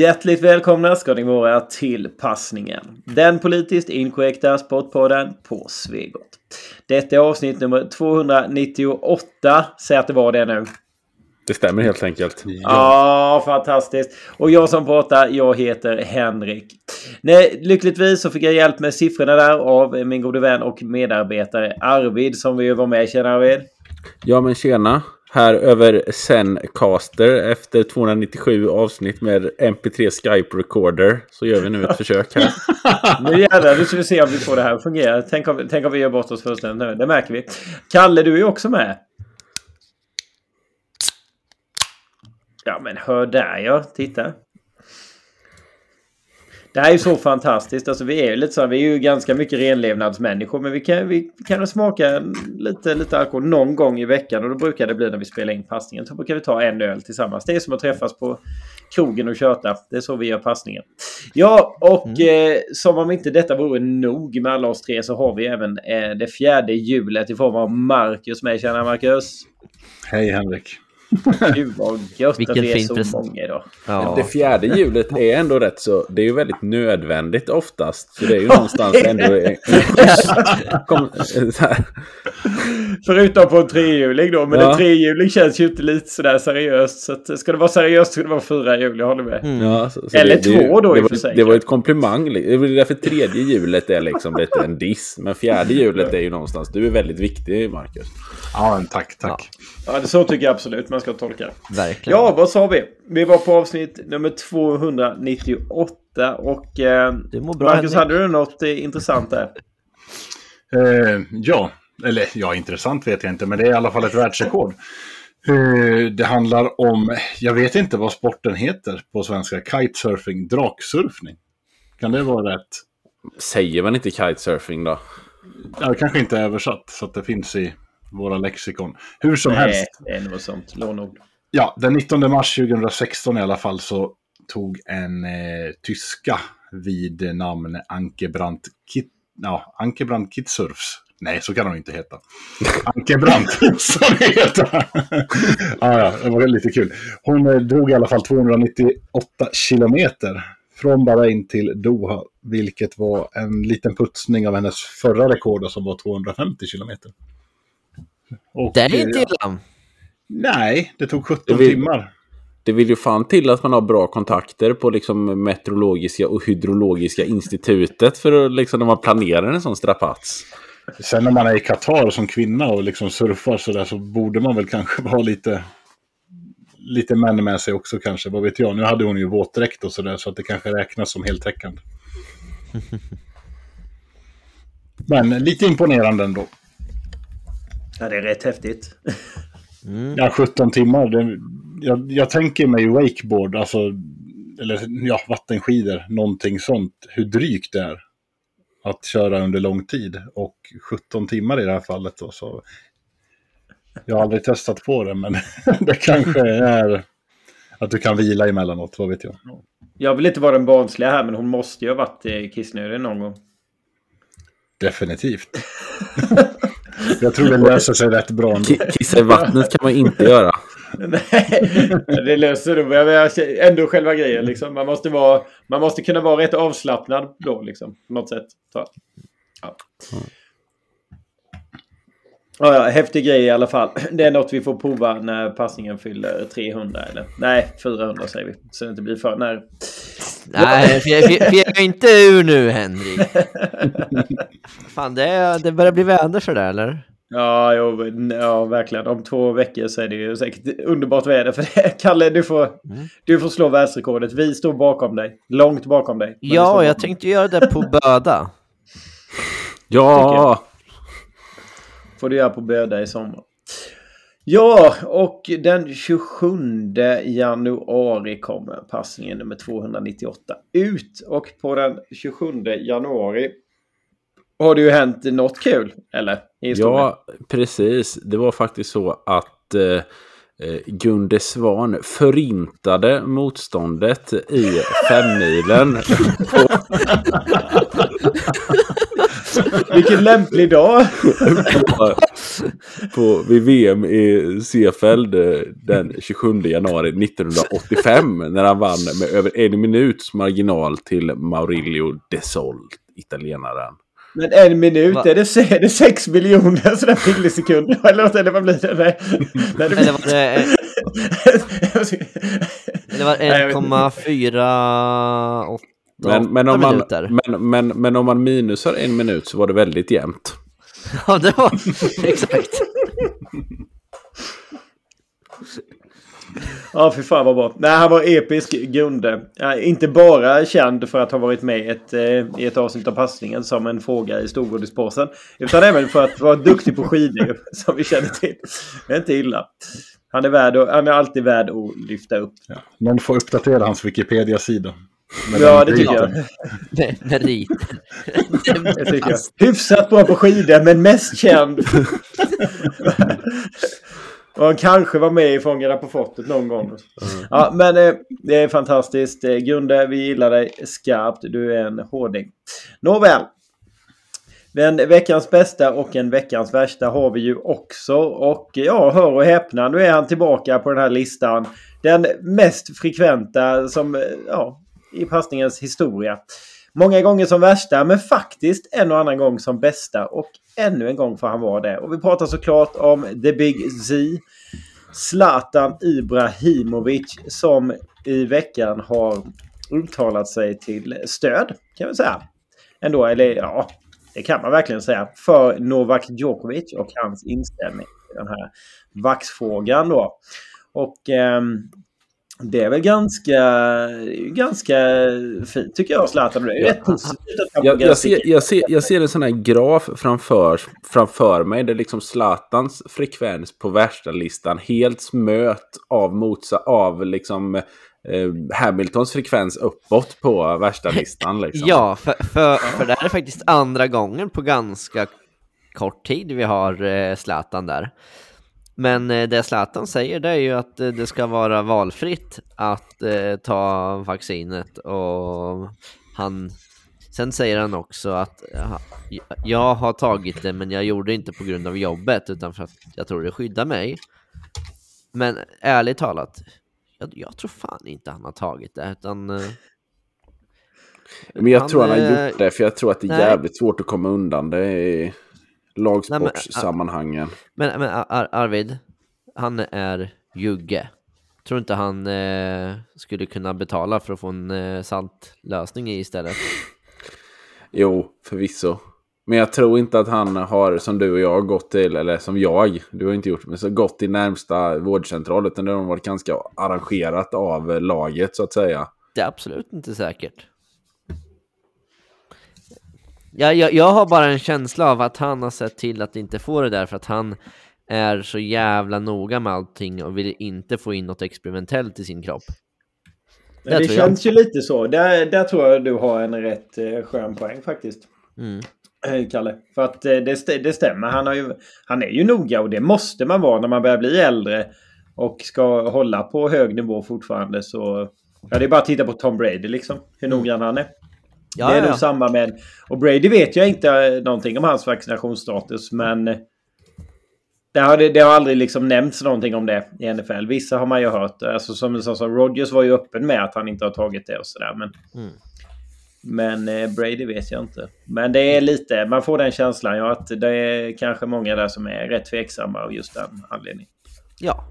Hjärtligt välkomna ska ni vara till Passningen. Den politiskt inkorrekta sportpodden på Svegot. Detta är avsnitt nummer 298. Säg att det var det nu. Det stämmer helt enkelt. Ja, ah, fantastiskt. Och jag som pratar, jag heter Henrik. Nej, lyckligtvis så fick jag hjälp med siffrorna där av min gode vän och medarbetare Arvid som vi var med. Tjena Arvid! Ja men tjena! Här över Zencaster efter 297 avsnitt med MP3 Skype Recorder. Så gör vi nu ett försök här. nu jävlar, nu ska vi se om vi får det här att fungera. Tänk om, tänk om vi gör bort oss fullständigt nu. Det märker vi. Kalle, du är också med. Ja men hör där ja, titta. Det här är så fantastiskt. Alltså, vi är ju lite så vi är ju ganska mycket renlevnadsmänniskor. Men vi kan, vi kan smaka lite, lite alkohol någon gång i veckan. Och då brukar det bli när vi spelar in passningen. Så brukar vi ta en öl tillsammans. Det är som att träffas på krogen och köta. Det är så vi gör passningen. Ja, och mm. eh, som om inte detta vore nog med alla oss tre så har vi även eh, det fjärde hjulet i form av Marcus med. Tjena Marcus! Hej Henrik! Gud vad gött Vilken att vi är så present. många idag. Ja. Det fjärde hjulet är ändå rätt så... Det är ju väldigt nödvändigt oftast. Så det är ju någonstans ändå... Kom, Förutom på en trehjuling då. Men ja. en trehjuling känns ju inte lite sådär seriöst. Så att, ska det vara seriöst ska det vara fyra hjul. Jag håller med. Mm. Ja, så, så Eller det, två då det, i och för sig. Det var ett komplimang. Det är därför tredje hjulet är liksom lite en diss. Men fjärde hjulet är ju någonstans... Du är väldigt viktig, Marcus. Ja, tack, tack. Ja. Ja, så tycker jag absolut man ska tolka det. Verkligen. Ja, vad sa vi? Vi var på avsnitt nummer 298 och eh, du mår bra, Marcus, hade du något eh, intressant där? Eh, ja, eller ja, intressant vet jag inte, men det är i alla fall ett världsrekord. Eh, det handlar om, jag vet inte vad sporten heter på svenska, kitesurfing, draksurfning. Kan det vara rätt? Säger man inte kitesurfing då? Ja, kanske inte är översatt så att det finns i våra lexikon. Hur som Nej, helst. det är något sånt. Lånord. Ja, den 19 mars 2016 i alla fall så tog en eh, tyska vid namn Anke Brandt, Kit, ja, Anke Brandt Kitsurfs. Nej, så kan hon inte heta. Anke Brandt, så det heter ah, ja, det var lite kul. Hon eh, drog i alla fall 298 kilometer från Bahrain till Doha, vilket var en liten putsning av hennes förra rekord som var 250 kilometer. Och, det är inte illa. Nej, det tog 17 det vill, timmar. Det vill ju fan till att man har bra kontakter på liksom Meteorologiska och Hydrologiska institutet för att liksom när man planerar en sån strapats. Sen när man är i Qatar som kvinna och liksom surfar så där så borde man väl kanske vara lite lite män med sig också kanske, vad vet jag. Nu hade hon ju våtdräkt och sådär så att det kanske räknas som heltäckande. Men lite imponerande ändå. Ja, det är rätt häftigt. Mm. Ja, 17 timmar. Det, jag, jag tänker mig wakeboard, alltså, eller ja, vattenskidor, någonting sånt. Hur drygt det är att köra under lång tid. Och 17 timmar i det här fallet då, så jag har aldrig testat på det, men det kanske är att du kan vila emellanåt, vad vet jag. Jag vill inte vara den barnsliga här, men hon måste ju ha varit kissnödig någon gång. Definitivt. Jag tror det löser sig rätt bra ändå. Kissa i vattnet kan man inte göra. Nej, det löser nog. Ändå själva grejen liksom. Man måste, vara, man måste kunna vara rätt avslappnad då liksom. På något sätt. Så. Ja. Ja, ja, häftig grej i alla fall. Det är något vi får prova när passningen fyller 300 eller nej 400 säger vi. Så det inte blir för när. Nej, fjäga inte ur nu Henrik. Fan, det, det börjar bli väder för det eller? Ja, jo, ja, verkligen. Om två veckor så är det ju säkert underbart väder för det. Kalle, du får, mm. du får slå världsrekordet. Vi står bakom dig. Långt bakom dig. Ja, jag tänkte göra det på Böda. ja! Får du göra på Böda i sommar. Ja, och den 27 januari kommer passningen nummer 298 ut. Och på den 27 januari har det ju hänt något kul, eller? Ja, precis. Det var faktiskt så att eh, eh Gunde Svan förintade motståndet i femmilen. Vilken lämplig dag! på, på, vid VM i Seefeld eh, den 27 januari 1985 när han vann med över en minuts marginal till Maurilio Desol, italienaren. Men en minut, Va? är det, se- är det sex miljoner sådana millisekunder? Eller, något, eller vad blir det? Nej. Nej, det Eller var det, det var Nej, jag vet 1,48 Men, men, om man, men, men, men om man minusar en minut så var det väldigt jämnt. Ja, det var exakt. Ja, för fan vad bra. Nej, han var episk Gunde. Ja, inte bara känd för att ha varit med i ett, eh, i ett avsnitt av passningen som en fråga i storgodispåsen. Utan även för att vara duktig på skidor, som vi känner till. Det är inte illa. Han är, värd han är alltid värd att lyfta upp. Ja. Någon får uppdatera hans Wikipedia-sida. Med Ja, det tycker jag. biten. Med, merit. Det tycker jag. Hyfsat bra på skidor, men mest känd. Och han kanske var med i Fångarna på fortet någon gång. Ja, men eh, det är fantastiskt. Eh, Gunde, vi gillar dig skarpt. Du är en hårding. Nåväl. Men veckans bästa och en veckans värsta har vi ju också. Och ja, hör och häpna, nu är han tillbaka på den här listan. Den mest frekventa som, eh, ja, i passningens historia. Många gånger som värsta, men faktiskt en och annan gång som bästa. Och ännu en gång får han vara det. Och vi pratar såklart om The Big Z. Zlatan Ibrahimovic som i veckan har uttalat sig till stöd, kan vi säga. Ändå, eller ja, det kan man verkligen säga. För Novak Djokovic och hans inställning i den här vaxfrågan då. Och eh, det är väl ganska, ganska fint tycker jag, Zlatan. Det är rätt positivt att Jag, jag, ser, jag, ser, jag ser en sån här graf framför, framför mig där liksom Zlatans frekvens på värsta listan helt smöt av, motsa, av liksom, eh, Hamiltons frekvens uppåt på värsta listan. Liksom. Ja, för, för, för det här är faktiskt andra gången på ganska kort tid vi har eh, Zlatan där. Men eh, det Zlatan säger det är ju att eh, det ska vara valfritt att eh, ta vaccinet och han Sen säger han också att ja, jag har tagit det men jag gjorde det inte på grund av jobbet utan för att jag tror det skyddar mig. Men ärligt talat, jag, jag tror fan inte han har tagit det utan Men jag Han, tror han har gjort det, för jag tror att det är nej. jävligt svårt att komma undan det i lagsportssammanhangen. Men, men Ar Arvid, han är jugge. Tror inte han eh, skulle kunna betala för att få en eh, saltlösning i istället? Jo, förvisso. Men jag tror inte att han har, som du och jag, gått till, eller som jag, du har inte gjort, men så gått till närmsta vårdcentral, utan det har varit ganska arrangerat av laget, så att säga. Det är absolut inte säkert. Jag, jag, jag har bara en känsla av att han har sett till att inte få det där för att han är så jävla noga med allting och vill inte få in något experimentellt i sin kropp. Men det Det tror jag. känns ju lite så. Där, där tror jag du har en rätt eh, skön poäng faktiskt. Mm. Eh, Kalle. För att eh, det, st- det stämmer. Han, har ju, han är ju noga och det måste man vara när man börjar bli äldre. Och ska hålla på hög nivå fortfarande så... Ja, det är bara att titta på Tom Brady liksom. Hur Mm. noggrann han är. Ja, det är ja, nog samma med... Och Brady vet jag inte eh, någonting om hans vaccinationsstatus men... Det har, det har aldrig liksom nämnts någonting om det i NFL. Vissa har man ju hört. Alltså som, som, som Rodgers var ju öppen med att han inte har tagit det och sådär. Men, Mm. men eh, Brady vet jag inte. Men det är lite, man får den känslan ja, att det är kanske många där som är rätt tveksamma av just den anledningen. Ja.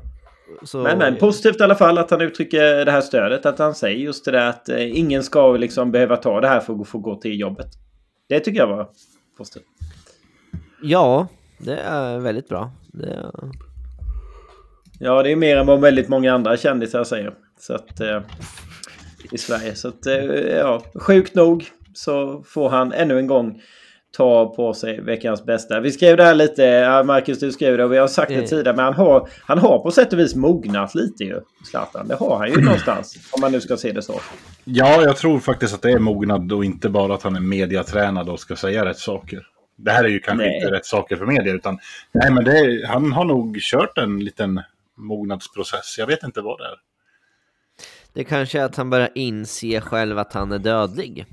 Så, Men, men positivt i alla fall att han uttrycker det här stödet. Att han säger just det där att eh, ingen ska liksom behöva ta det här för att få gå till jobbet. Det tycker jag var positivt. Ja, det är väldigt bra. Det är... Ja, det är mer än vad väldigt många andra kändisar säger. Så att, eh, I Sverige. Så att, eh, ja, sjukt nog så får han ännu en gång ta på sig veckans bästa. Vi skrev det här lite, ja, Marcus du skrev det och vi har sagt det Eh. tidigare, men han har, han har på sätt och vis mognat lite ju, Zlatan. Det har han ju någonstans, om man nu ska se det så. Ja, jag tror faktiskt att det är mognad och inte bara att han är mediatränad och ska säga rätt saker. Det här är ju kanske Nej. inte rätt saker för media, utan nej, men det är, han har nog kört en liten mognadsprocess. Jag vet inte vad det är. det kanske är att han börjar inse själv att han är dödlig.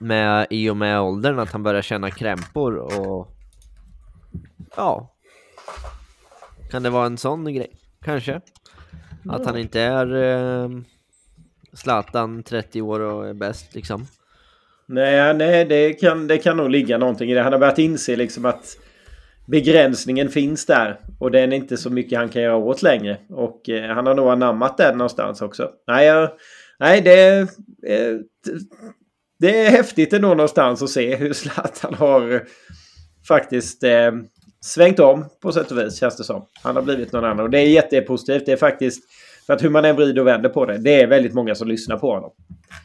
Med, i och med åldern att han börjar känna krämpor och ja. Kan det vara en sån grej? Kanske. Att han inte är eh, Zlatan 30 år och är bäst liksom. Nej, nej det, kan, det kan nog ligga någonting i det. Han har börjat inse liksom att begränsningen finns där. Och den är inte så mycket han kan göra åt längre. Och eh, han har nog anammat den någonstans också. Nej, jag, nej det, eh, det är häftigt ändå någonstans att se hur Zlatan har faktiskt eh, svängt om på sätt och vis känns det som. Han har blivit någon annan och det är jättepositivt. Det är faktiskt för att hur man än vrider och vänder på det. Det är väldigt många som lyssnar på honom.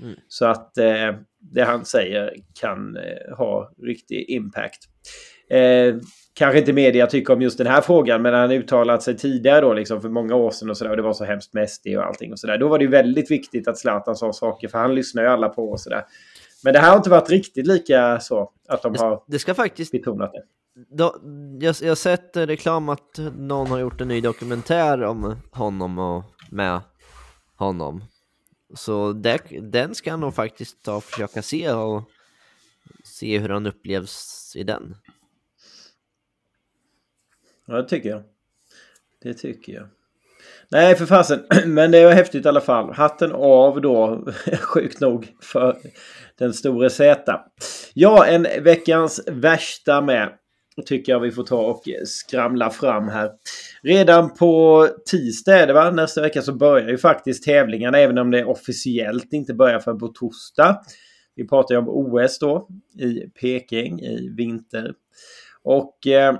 Mm. Så att eh, det han säger kan eh, ha riktig impact. Eh, kanske inte media tycker om just den här frågan, men han uttalat sig tidigare då, liksom för många år sedan och sådär. Och det var så hemskt med SD och allting och sådär. Då var det ju väldigt viktigt att Zlatan sa saker, för han lyssnar ju alla på och sådär. Men det här har inte varit riktigt lika så att de har det ska faktiskt, betonat det. Då, jag, jag har sett reklam att någon har gjort en ny dokumentär om honom och med honom. Så det, den ska jag nog faktiskt ta och försöka se och se hur han upplevs i den. Ja, det tycker jag. Det tycker jag. Nej, för fasen. Men det var häftigt i alla fall. Hatten av då, sjukt nog, för den store Z. Ja, en veckans värsta med tycker jag vi får ta och skramla fram här. Redan på tisdag är det va? Nästa vecka så börjar ju faktiskt tävlingarna även om det officiellt inte börjar förrän på torsdag. Vi pratar ju om OS då i Peking i vinter. Och eh,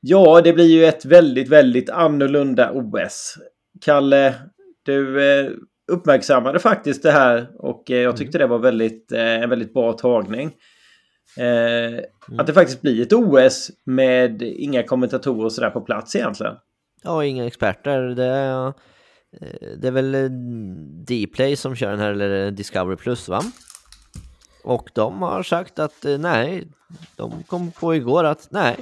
ja, det blir ju ett väldigt, väldigt annorlunda OS. Kalle, du eh, uppmärksammade faktiskt det här och eh, jag tyckte det var väldigt, eh, en väldigt bra tagning. Eh, mm. Att det faktiskt blir ett OS med inga kommentatorer sådär på plats egentligen. Ja, inga experter. Det är, det är väl Dplay som kör den här, eller Discovery Plus va? Och de har sagt att nej, de kom på igår att nej,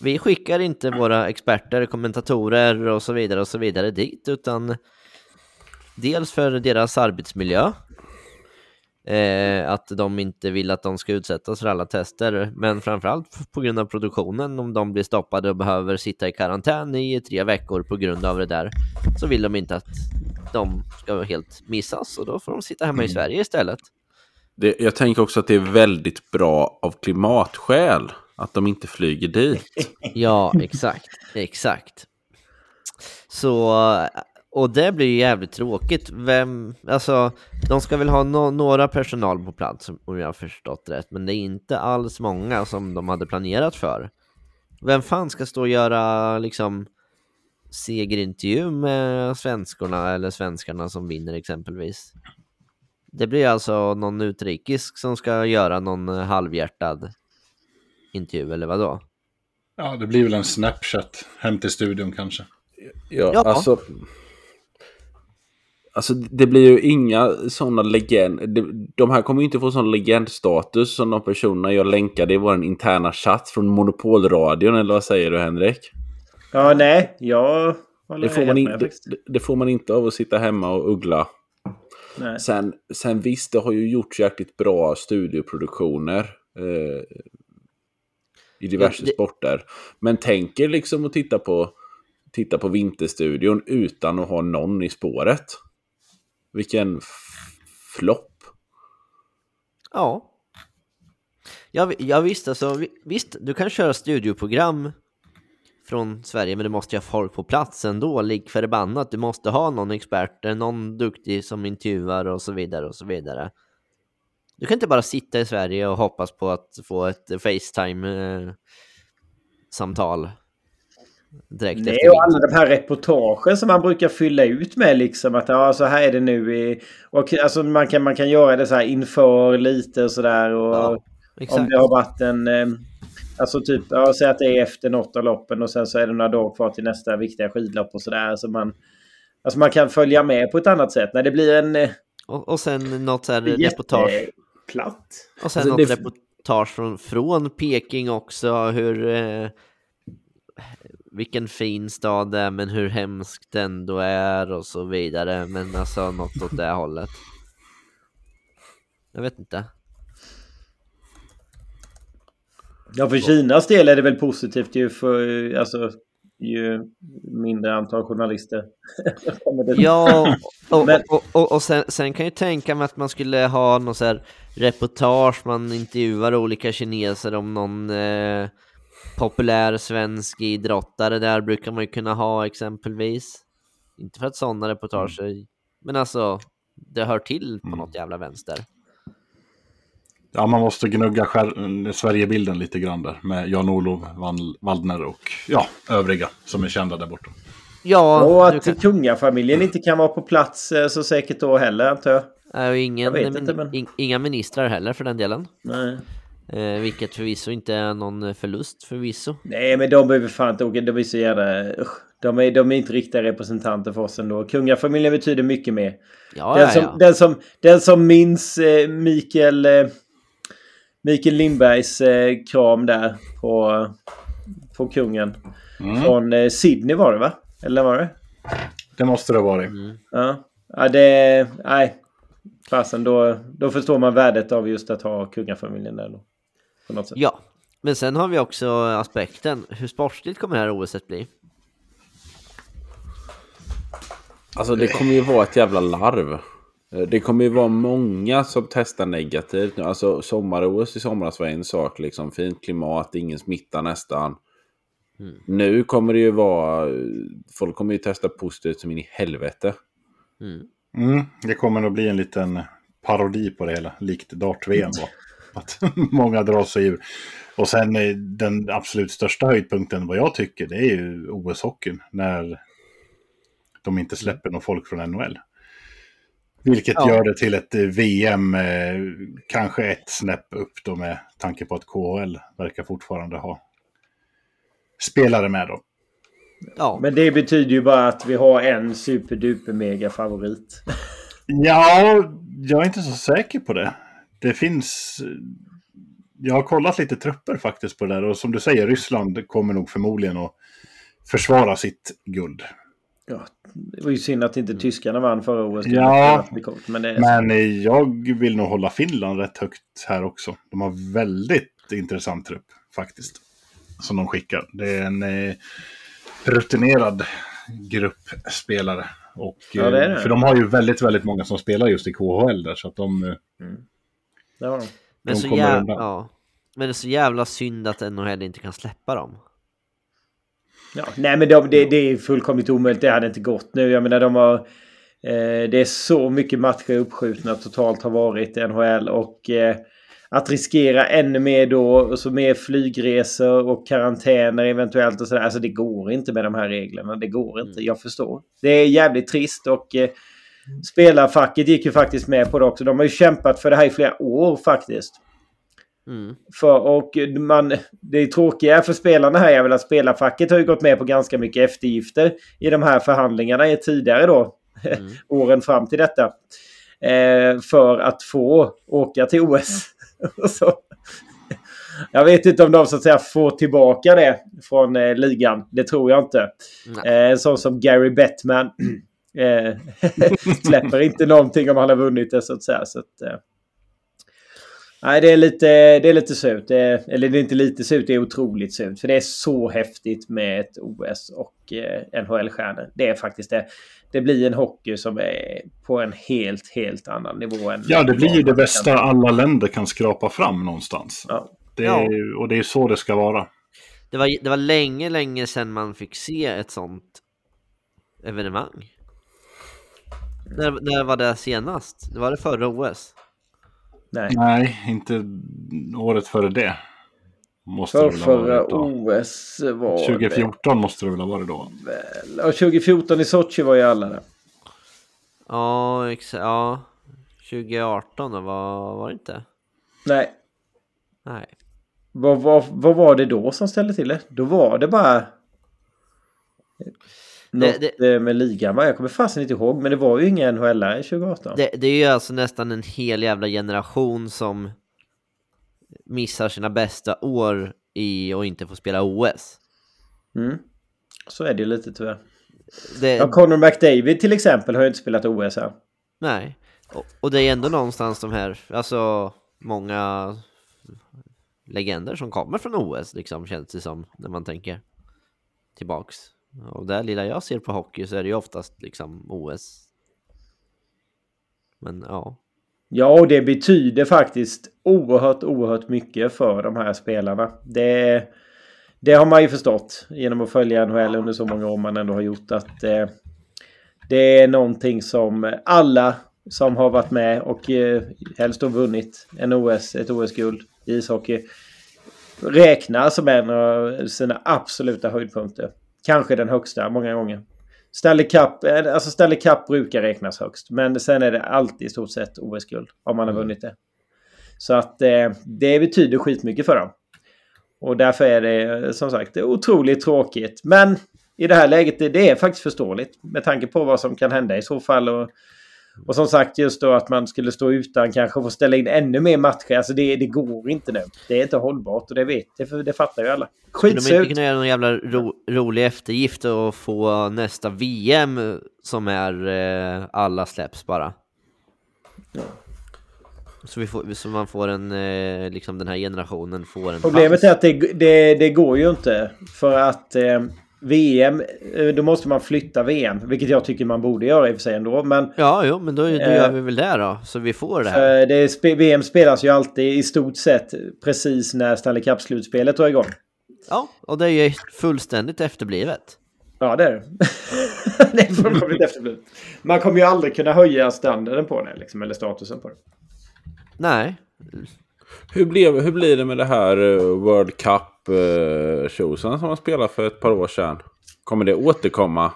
vi skickar inte våra experter, kommentatorer och så vidare och så vidare dit, utan dels för deras arbetsmiljö Eh, att de inte vill att de ska utsättas för alla tester, men framförallt på grund av produktionen, om de blir stoppade och behöver sitta i karantän i tre veckor på grund av det där, så vill de inte att de ska helt missas och då får de sitta hemma i mm. Sverige istället. Det, jag tänker också att det är väldigt bra av klimatskäl att de inte flyger dit. ja, exakt, exakt. Så och det blir ju jävligt tråkigt. Vem, alltså, de ska väl ha no några personal på plats om jag har förstått rätt, men det är inte alls många som de hade planerat för. Vem fan ska stå och göra liksom segerintervju med svenskorna eller svenskarna som vinner exempelvis? Det blir alltså någon utrikes som ska göra någon halvhjärtad intervju eller vadå? Ja, det blir väl en Snapchat hem till studion kanske. Ja, ja. alltså Alltså det blir ju inga sådana legend... De här kommer ju inte få sån legendstatus som de personerna jag länkade i vår interna chatt från Monopolradion, eller vad säger du Henrik? Ja, nej, jag håller det får, man in, det, det, får man inte av att sitta hemma och uggla. Nej. Sen, sen visst, det har ju gjorts jäkligt bra studioproduktioner. Eh, I diverse det... sporter. Men tänker liksom att titta på, titta på Vinterstudion utan att ha någon i spåret. Vilken flopp. Ja. Ja, ja visst, alltså, visst, du kan köra studioprogram från Sverige, men du måste ju ha folk på plats ändå, lik förbannat. Du måste ha någon expert, eh, någon duktig som intervjuar och så vidare och så vidare. Du kan inte bara sitta i Sverige och hoppas på att få ett Facetime-samtal. Eh, Direkt Nej, och alla de här reportagen som man brukar fylla ut med liksom att ja, så här är det nu. I, och, alltså, man, kan, man kan göra det så här inför lite och sådär. Ja, om det har varit en... Eh, alltså typ, ja, säg att det är efter något av loppen och sen så är det några dagar kvar till nästa viktiga skidlopp och sådär. Så man, alltså man kan följa med på ett annat sätt. När det blir en... Eh, och, och sen något så här reportage. Platt. Och sen alltså, något det... reportage från, från Peking också. Hur... Eh, vilken fin stad det är, men hur hemskt den ändå är och så vidare. Men alltså något åt det hållet. Jag vet inte. Ja, för Kinas del är det väl positivt ju för alltså, ju mindre antal journalister. Ja, och, och, och, och sen, sen kan jag tänka mig att man skulle ha någon så här reportage, man intervjuar olika kineser om någon eh, populär svensk idrottare, där brukar man ju kunna ha exempelvis. Inte för att sådana reportage, men alltså det hör till på något jävla vänster. Ja, man måste gnugga skär- Sverigebilden lite grann där med Jan-Olof Wal- Waldner och ja, övriga som är kända där borta. Ja, Och att kan, kungafamiljen inte kan vara på plats eh, så säkert då heller antar jag. ju ingen, Jag vet inte, men- in, inga ministrar heller för den delen. Nej. Eh, vilket förvisso inte är någon förlust förvisso. Nej, men de behöver fan inte åka. De är så jävla... usch. De är, de är inte riktiga representanter för oss ändå. Kungafamiljen betyder mycket mer. Ja, Den ja, som, ja. den som, den som minns eh, Mikael, eh, Mikael Lindbergs eh, kram där på, på kungen. Mm. Från eh, Sydney var det va? Eller var det? Det måste det ha varit. Mm. Ja. ja det... Nej. Fasen, då, då förstår man värdet av just att ha kungafamiljen där då. På något sätt. Ja, men sen har vi också aspekten, hur sportsligt kommer det här OSet bli? Alltså det kommer ju vara ett jävla larv. Eh, Det kommer ju vara många som testar negativt nu. Alltså sommar-OS i somras var en sak liksom. Fint klimat, ingen smitta nästan. Mm. Nu kommer det ju vara... Folk kommer ju testa positivt som in i helvete. Mm. Mm, det kommer nog bli en liten parodi på det hela, likt dart-VM var. Att många drar sig ur. Och sen eh, den absolut största höjdpunkten vad jag tycker det är ju OS-hockeyn. När de inte släpper någon folk från NHL. Vilket Ja. gör det till ett eh, VM, eh, kanske ett snäpp upp då med tanke på att KHL verkar fortfarande ha spelare med då. Ja, Men det betyder ju bara att vi har en superduper mega favorit. Ja, jag är inte så säker på det. Det finns... Jag har kollat lite trupper faktiskt på det där och som du säger, Ryssland kommer nog förmodligen att försvara sitt guld. Ja, det var ju synd att inte tyskarna vann förra året. Ja. Men är Men eh, jag vill nog hålla Finland rätt högt här också. De har väldigt intressant trupp faktiskt. Som de skickar. Det är en eh, rutinerad grupp spelare. Och, Ja, det eh, det. För de har ju väldigt, väldigt många som spelar just i KHL där. Så att de... eh, det var de. men, de så jä- ja. men det är så jävla synd att NHL inte kan släppa dem. Ja, nej, men de, det, det är fullkomligt omöjligt. Det hade inte gått nu. Jag menar, de har... Eh, det är så mycket matcher uppskjutna totalt har varit i NHL och eh, att riskera ännu mer då, och så mer flygresor och karantäner eventuellt och sådär. Alltså det går inte med de här reglerna. Det går inte. Jag förstår. Det är jävligt trist och eh, spelarfacket gick ju faktiskt med på det också. De har ju kämpat för det här i flera år faktiskt. Mm. För, och man, det tråkiga för spelarna här är väl att spelarfacket har ju gått med på ganska mycket eftergifter i de här förhandlingarna i tidigare då. Mm. åren fram till detta. Eh, för att få åka till OS. Så. Jag vet inte om de så att säga får tillbaka det från eh, ligan. Det tror jag inte. Eh, en sån som Gary Bettman eh, släpper inte någonting om han har vunnit det så att säga. Så att, eh, nej, det är lite, det är lite surt. Det är, eller det är inte lite surt, det är otroligt surt. För det är så häftigt med ett OS och eh, NHL-stjärnor. Det är faktiskt det. Det blir en hockey som är på en helt, helt annan nivå. Än Ja, det blir ju det bästa alla länder kan skrapa fram någonstans. Ja. Det är, och det är så det ska vara. Det, var, det var länge, länge sedan man fick se ett sånt evenemang. När, när var det senast? Det var det förra OS? Nej. Nej, inte året före det. Måste För det förra. OS var 2014 måste det väl ha varit då. det väl... Och 2014 i Sochi var ju alla där. Ja, exa- ja. 2018 då, var, var det inte? Nej. Nej. Vad, vad, vad var det då som ställde till det? Då var det bara... Något det- eh, med ligan va? Jag kommer fasen inte ihåg. Men det var ju inga NHL 2018. Det, det är ju alltså nästan en hel jävla generation som missar sina bästa år i och inte får spela OS. Mm. Så är det ju lite tyvärr. Det, Ja, Conor McDavid till exempel har ju inte spelat OS än. nej. Och, och det är ändå någonstans de här, alltså många legender som kommer från OS liksom känns det som när man tänker tillbaks. Och det lilla jag ser på hockey så är det ju oftast liksom OS. Men ja. Ja, och det betyder faktiskt oerhört, oerhört mycket för de här spelarna. Det, det har man ju förstått genom att följa NHL under så många år man ändå har gjort att eh, det är någonting som alla som har varit med och eh, helst då vunnit en OS, ett OS-guld i ishockey räknar som en av sina absoluta höjdpunkter. Kanske den högsta många gånger. Stanley Cup, eh, alltså Stanley Cup brukar räknas högst. Men sen är det alltid i stort sett OS-guld om man har vunnit det. Så att eh, det betyder skitmycket för dem. Och därför är det som sagt otroligt tråkigt. Men i det här läget, det, det är faktiskt förståeligt. Med tanke på vad som kan hända i så fall. Och, och som sagt just då att man skulle stå utan kanske och få ställa in ännu mer matcher. Alltså det, det går inte nu. Det är inte hållbart och det vet det, det fattar ju alla. Skulle de inte kunna göra någon jävla ro, rolig eftergift och få nästa VM som är eh, alla släpps bara? Ja. Så, vi får, så man får en, eh, liksom den här generationen får en Problemet paus. är att det, det, det går ju inte. För att eh, VM, eh, då måste man flytta VM. Vilket jag tycker man borde göra i och för sig ändå. Men, ja, jo, men då, då gör vi väl det då. Så vi får det här. Det, VM spelas ju alltid i stort sett precis när Stanley Cup-slutspelet drar igång. Ja, och det är ju fullständigt efterblivet. Ja, det är det. det är fullkomligt efterblivet. Man kommer ju aldrig kunna höja standarden på det, liksom, eller statusen på det. Nej. Hur, blev, hur blir det med det här eh, World Cup-showsen som man spelade för ett par år sedan? Kommer det återkomma?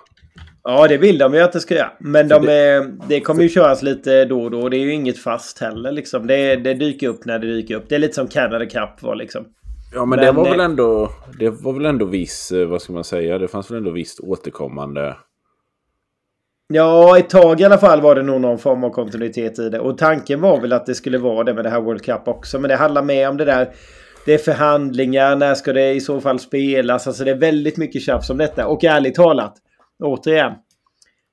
Ja, det vill de ju att det ska göra. Men de är, det kommer ju köras lite då och då. Det är ju inget fast heller. Liksom. Det, det dyker upp när det dyker upp. Det är lite som Canada Cup var liksom. Ja, men, men det var väl ändå... Det var väl ändå viss... Eh, vad ska man säga? Det fanns väl ändå visst återkommande... Ja, ett tag i alla fall var det nog någon form av kontinuitet i det. Och tanken var väl att det skulle vara det med det här World Cup också. Men det handlar mer om det där. Det är förhandlingar. När ska det i så fall spelas? Alltså det är väldigt mycket tjafs om detta. Och ärligt talat. Återigen.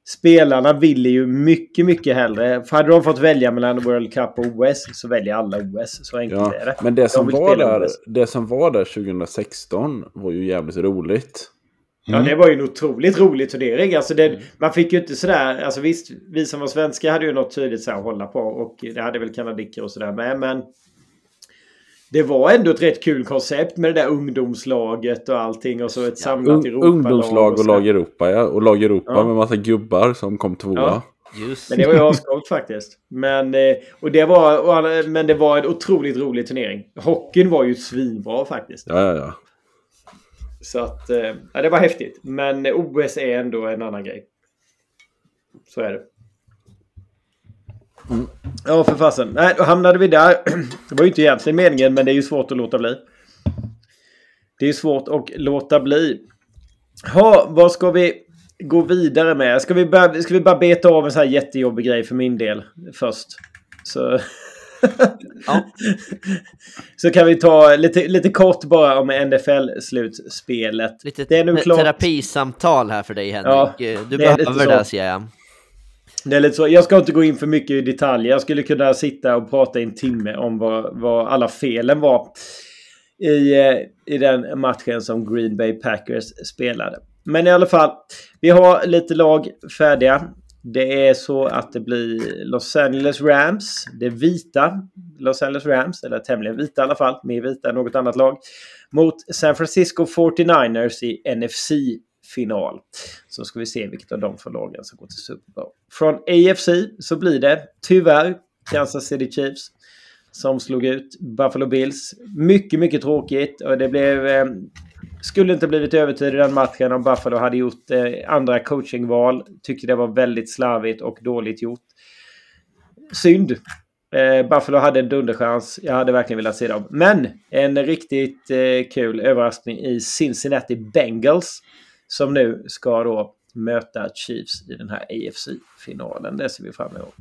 Spelarna vill ju mycket, mycket hellre. För hade de fått välja mellan World Cup och OS så väljer alla OS. Så enkelt ja, är det. Men det som, var där, det som var där 2016 var ju jävligt roligt. Ja, mm. det var ju en otroligt rolig turnering. Alltså det, mm. Man fick ju inte sådär... Alltså visst, vi som var svenska hade ju något tydligt så att hålla på. Och det hade väl kanadicker och sådär med. Men det var ändå ett rätt kul koncept med det där ungdomslaget och allting. Och så ett samlat ja, Europalag. Ungdomslag och, lag Europa, ja. Och lag Europa ja. med massa gubbar som kom tvåa. Ja. Just. Men det var ju ascoolt faktiskt. Men, eh, och det var, men det var en otroligt rolig turnering. Hockeyn var ju svinbra faktiskt. Ja, ja, ja. Så att, eh, ja, det var häftigt. Men OS är ändå en annan grej. Så är det. Mm. Ja, för fasen. Nej, då hamnade vi där. Det var ju inte egentligen meningen, men det är ju svårt att låta bli. Det är svårt att låta bli. Ha, vad ska vi gå vidare med? Ska vi, bara, ska vi bara beta av en så här jättejobbig grej för min del först? Så... ja. Så kan vi ta lite, lite kort bara om NFL-slutspelet. Lite det är nu klart... terapisamtal här för dig Henrik. Ja, du behöver det ser jag. Det är lite så. Jag ska inte gå in för mycket i detaljer. Jag skulle kunna sitta och prata i en timme om vad, vad alla felen var i, eh, i den matchen som Green Bay Packers spelade. Men i alla fall, vi har lite lag färdiga. Det är så att det blir Los Angeles Rams, det vita Los Angeles Rams, eller tämligen vita i alla fall, mer vita än något annat lag, mot San Francisco 49ers i NFC-final. Så ska vi se vilket av de två lagen som går till Super Bowl. Från AFC så blir det tyvärr Kansas City Chiefs som slog ut Buffalo Bills. Mycket, mycket tråkigt och det blev eh, skulle inte blivit övertid i den matchen om Buffalo hade gjort eh, andra coachingval. Tyckte det var väldigt slarvigt och dåligt gjort. Synd. Eh, Buffalo hade en dunderchans. Jag hade verkligen velat se dem. Men en riktigt eh, kul överraskning i Cincinnati Bengals. Som nu ska då möta Chiefs i den här AFC-finalen. Det ser vi fram emot.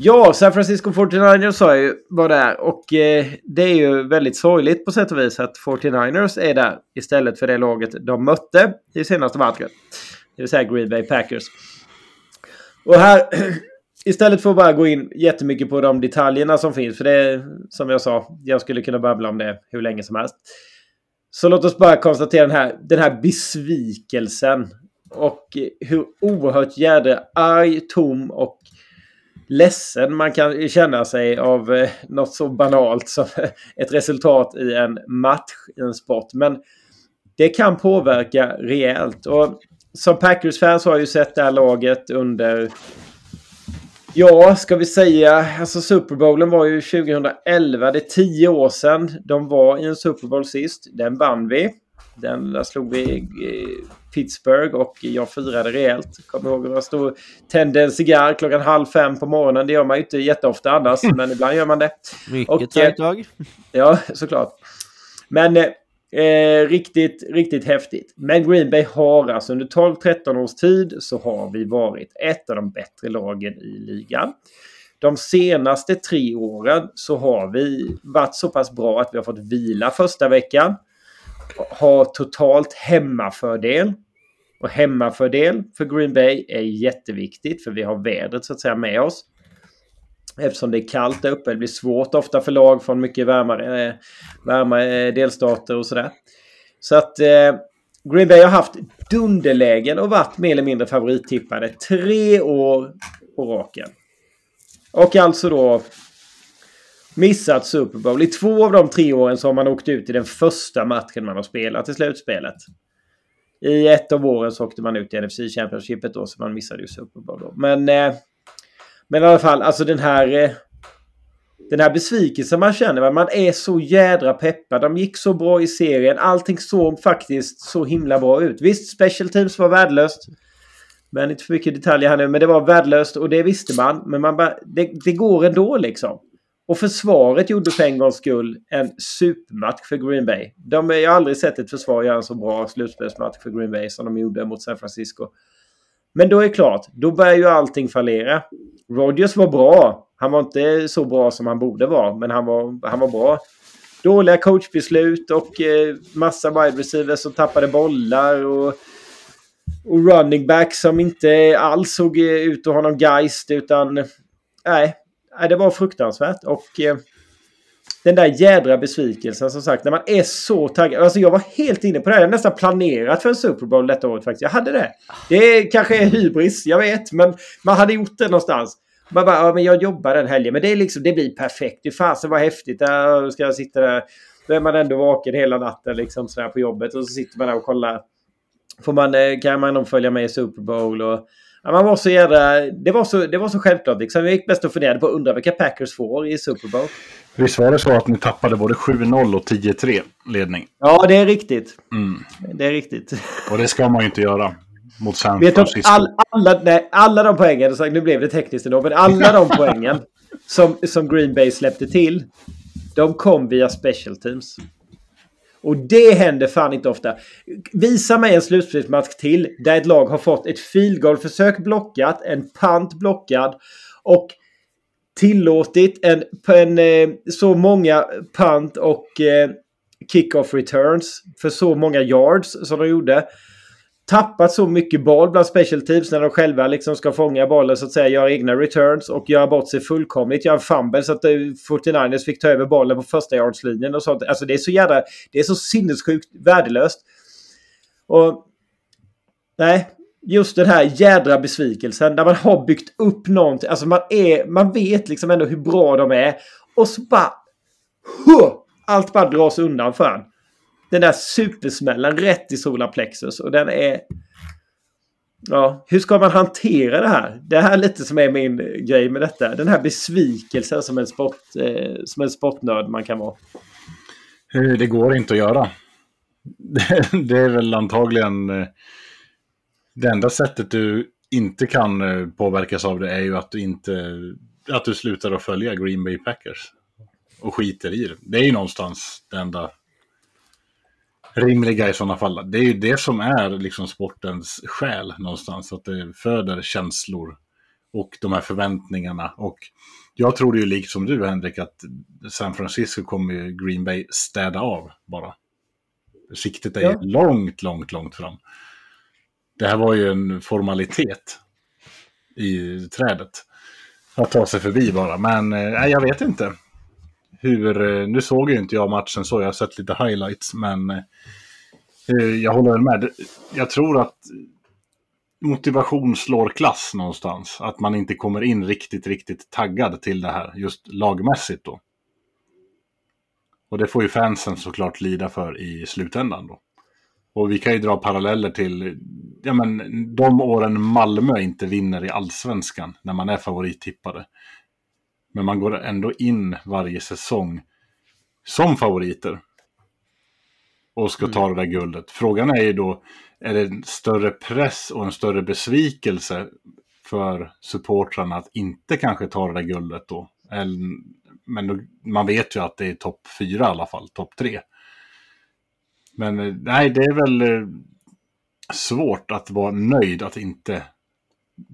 Ja, San Francisco 49ers sa jag ju var där och eh, det är ju väldigt sorgligt på sätt och vis att 49ers är där istället för det laget de mötte i senaste matchen. Det vill säga Green Bay Packers. Och här istället för att bara gå in jättemycket på de detaljerna som finns, för det är som jag sa, jag skulle kunna babbla om det hur länge som helst. Så låt oss bara konstatera den här, den här besvikelsen. Och hur oerhört jädra arg, tom och ledsen man kan känna sig av eh, något så banalt som ett resultat i en match i en sport. Men det kan påverka rejält. Och som Packers-fans har jag ju sett det här laget under Ja, ska vi säga. Alltså Super Bowlen var ju 2011. Det är tio år sedan de var i en Super Bowl sist. Den vann vi. Den där slog vi Pittsburgh och jag firade rejält. Kommer ihåg att jag stod tände en cigarr klockan halv fem på morgonen. Det gör man ju inte jätteofta annars, men ibland gör man det. Mycket och, tag. Ja, såklart. Men eh, riktigt, riktigt häftigt. Men Green Bay har alltså under 12-13 års tid så har vi varit ett av de bättre lagen i ligan. De senaste tre åren så har vi varit så pass bra att vi har fått vila första veckan har totalt hemmafördel. Och hemmafördel för Green Bay är jätteviktigt för vi har vädret så att säga med oss. Eftersom det är kallt där uppe. Det blir svårt ofta för lag från mycket varmare, eh, varmare eh, delstater och sådär. Så att eh, Green Bay har haft dunderlägen och varit mer eller mindre favorittippade tre år på raken. Och alltså då missat Super Bowl. I två av de tre åren så har man åkt ut i den första matchen man har spelat i slutspelet. I ett av åren så åkte man ut i NFC Championshipet då, så man missade ju Super Bowl då. Men, eh, men i alla fall, alltså den här... Eh, den här besvikelsen man känner, man är så jädra peppad. De gick så bra i serien. Allting såg faktiskt så himla bra ut. Visst, special teams var värdelöst. Men inte för mycket detaljer här nu. Men det var värdelöst och det visste man. Men man bara, det, det går ändå liksom. Och försvaret gjorde för en gångs skull en supermatch för Green Bay. De, jag har aldrig sett ett försvar göra en så bra slutspelsmatch för Green Bay som de gjorde mot San Francisco. Men då är det klart, då börjar ju allting fallera. Rodgers var bra. Han var inte så bra som han borde vara, men han var, han var bra. Dåliga coachbeslut och eh, massa wide receivers som tappade bollar och, och running back som inte alls såg ut att ha någon geist utan nej, det var fruktansvärt. Och eh, den där jädra besvikelsen som sagt när man är så taggad. Alltså jag var helt inne på det här. Jag hade nästan planerat för en Super Bowl detta året faktiskt. Jag hade det. Det kanske är hybris, jag vet. Men man hade gjort det någonstans. Man bara, ja men jag jobbar den helgen. Men det, är liksom, det blir perfekt. Det fasen vad häftigt. Då ska jag sitta där. Då är man ändå vaken hela natten liksom sådär på jobbet. Och så sitter man där och kollar. Får man, eh, kan man följa med i Super Bowl och man var så jädra, det, var så, det var så självklart. Liksom. Jag gick bäst och funderade på att undra vilka Packers får i Super Bowl. Visst var det så att ni tappade både 7-0 och 10-3 ledning? Ja, det är riktigt. Mm. Det är riktigt. Och det ska man ju inte göra mot San Vet Francisco. All, alla, nej, alla de poängen, nu blev det tekniskt idag, men alla de poängen som, som Green Bay släppte till, de kom via special teams. Och det händer fan inte ofta. Visa mig en slutspelsmatch till där ett lag har fått ett field goal-försök blockat, en pant blockad och tillåtit en, en eh, så många punt och kickoff kick-off returns för så många yards som de gjorde tappat så mycket boll bland special teams när de själva liksom ska fånga bollen så att säga, göra egna returns och göra bort sig fullkomligt. Göra en fumble så att eh, 49ers fick ta över bollen på första yardslinjen och sånt. Alltså det är så jävla... Det är så sinnessjukt värdelöst. Och... Nej, just den här jädra besvikelsen När man har byggt upp någonting. Alltså man, är, man vet liksom ändå hur bra de är. Och så bara... Huh, allt bara dras undan för en den där supersmällen rätt i solarplexus och den är... Ja, hur ska man hantera det här? Det här är lite som är min grej med detta. Den här besvikelsen som en, sport, eh, som en sportnörd man kan vara. Eh, det går inte att göra. Det är väl antagligen... Eh, det enda sättet du inte kan eh, påverkas av det är ju att du inte... Att du slutar att följa Green Bay Packers. Och skiter i det. Det är ju någonstans det enda rimliga i sådana fall. Det är ju det som är liksom sportens själ någonstans. Att det föder känslor och de här förväntningarna. Och jag tror ju liksom du Henrik att San Francisco kommer Green Bay städa av bara. Siktet är ja. långt, långt, långt fram. Det här var ju en formalitet i trädet. att ta sig förbi bara. Men eh, jag vet inte. Hur, eh, nu såg ju inte jag matchen så, jag har sett lite highlights, men eh, eh jag håller med. Jag tror att motivation slår klass någonstans. Att man inte kommer in riktigt, riktigt taggad till det här, just lagmässigt då. Och det får ju fansen såklart lida för i slutändan då. Och vi kan ju dra paralleller till ja, men, de åren Malmö inte vinner i allsvenskan när man är favorittippade. Men man går ändå in varje säsong som favoriter. Och ska ta mm. det där guldet. Frågan är ju då, är det en större press och en större besvikelse för supportrarna att inte kanske ta det där guldet då? men man vet ju att det är topp fyra i alla fall, topp tre. Men eh, nej, det är väl eh, svårt att vara nöjd att inte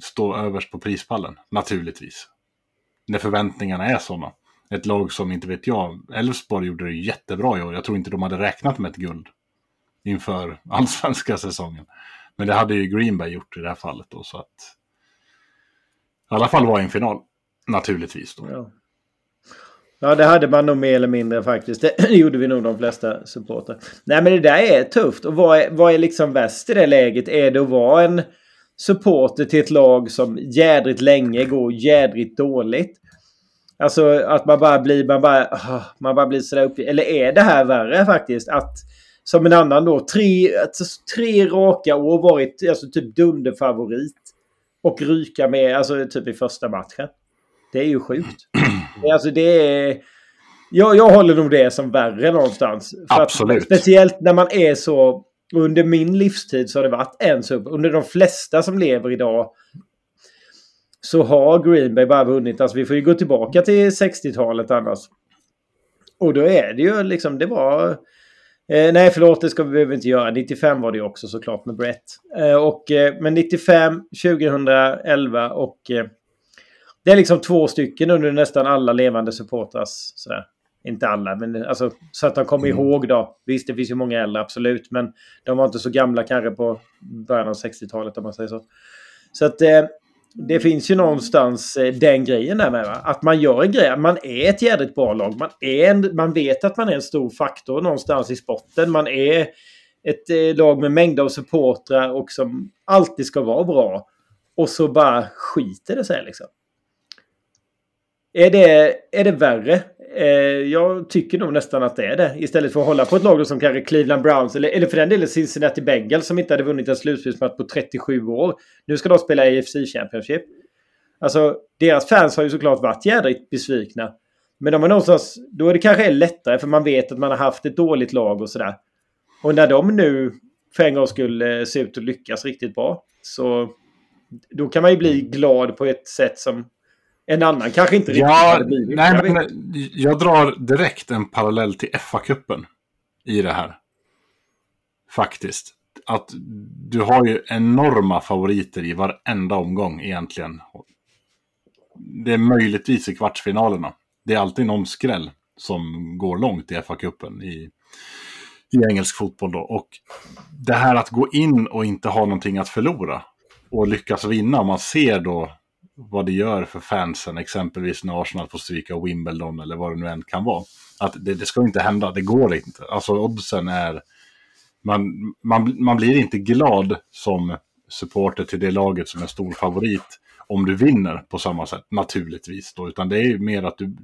stå överst på prispallen, naturligtvis. När förväntningarna är sådana. Ett lag som, inte vet jag, Elfsborg gjorde det jättebra i år. Jag tror inte de hade räknat med ett guld inför allsvenska säsongen. Men det hade ju Green Bay gjort i det här fallet då, så att... I alla fall var i en final, naturligtvis. Då. Ja. Ja, det hade man nog mer eller mindre faktiskt. Det gjorde vi nog de flesta supportrar. Nej, men det där är tufft. Och vad är, vad är liksom värst i det läget? Är det att vara en supporter till ett lag som jädrigt länge går jädrigt dåligt? Alltså att man bara blir, man bara, man bara blir sådär upp. Eller är det här värre faktiskt? Att som en annan då, tre, alltså, tre raka år varit alltså, typ dunderfavorit. Och ryka med, alltså typ i första matchen. Det är ju sjukt. Alltså det är... Jag, jag håller nog det som värre någonstans. För Absolut. Att, speciellt när man är så... Under min livstid så har det varit en sub. Under de flesta som lever idag så har Green Bay bara vunnit. Alltså vi får ju gå tillbaka till 60-talet annars. Och då är det ju liksom, det var... Eh, nej, förlåt, det ska vi behöver inte göra. 95 var det ju också såklart med Brett. Eh, och, eh, men 95, 2011 och eh, det är liksom två stycken under nästan alla levande supportras. Sådär. Inte alla, men alltså, så att de kommer mm. ihåg då. Visst, det finns ju många äldre, absolut. Men de var inte så gamla kanske på början av 60-talet om man säger så. Så att eh, det finns ju någonstans eh, den grejen där med. Va? Att man gör en grej. Man är ett jädrigt bra lag. Man, är en, man vet att man är en stor faktor någonstans i sporten. Man är ett eh, lag med mängder av supportrar och som alltid ska vara bra. Och så bara skiter det sig liksom. Är det, är det värre? Eh, jag tycker nog nästan att det är det. Istället för att hålla på ett lag som kanske Cleveland Browns eller, eller för den delen Cincinnati Bengals som inte hade vunnit en slutspelsmatch på 37 år. Nu ska de spela AFC Championship. Alltså, deras fans har ju såklart varit jädrigt besvikna. Men de är någonstans, då är det kanske lättare för man vet att man har haft ett dåligt lag och sådär. Och när de nu för en gång skulle eh, se ut att lyckas riktigt bra så då kan man ju bli glad på ett sätt som en annan kanske inte riktigt ja, hade blivit. Nej, jag, men, jag drar direkt en parallell till FA-cupen i det här. Faktiskt. Att du har ju enorma favoriter i varenda omgång egentligen. Det är möjligtvis i kvartsfinalerna. Det är alltid någon skräll som går långt i FA-cupen i, i engelsk fotboll. Då. Och det här att gå in och inte ha någonting att förlora och lyckas vinna. Man ser då vad det gör för fansen, exempelvis när Arsenal får stryka Wimbledon eller vad det nu än kan vara. Att det, det ska inte hända, det går inte. Alltså oddsen är... Man, man, man blir inte glad som supporter till det laget som är stor favorit om du vinner på samma sätt, naturligtvis. Då, utan det är mer att du...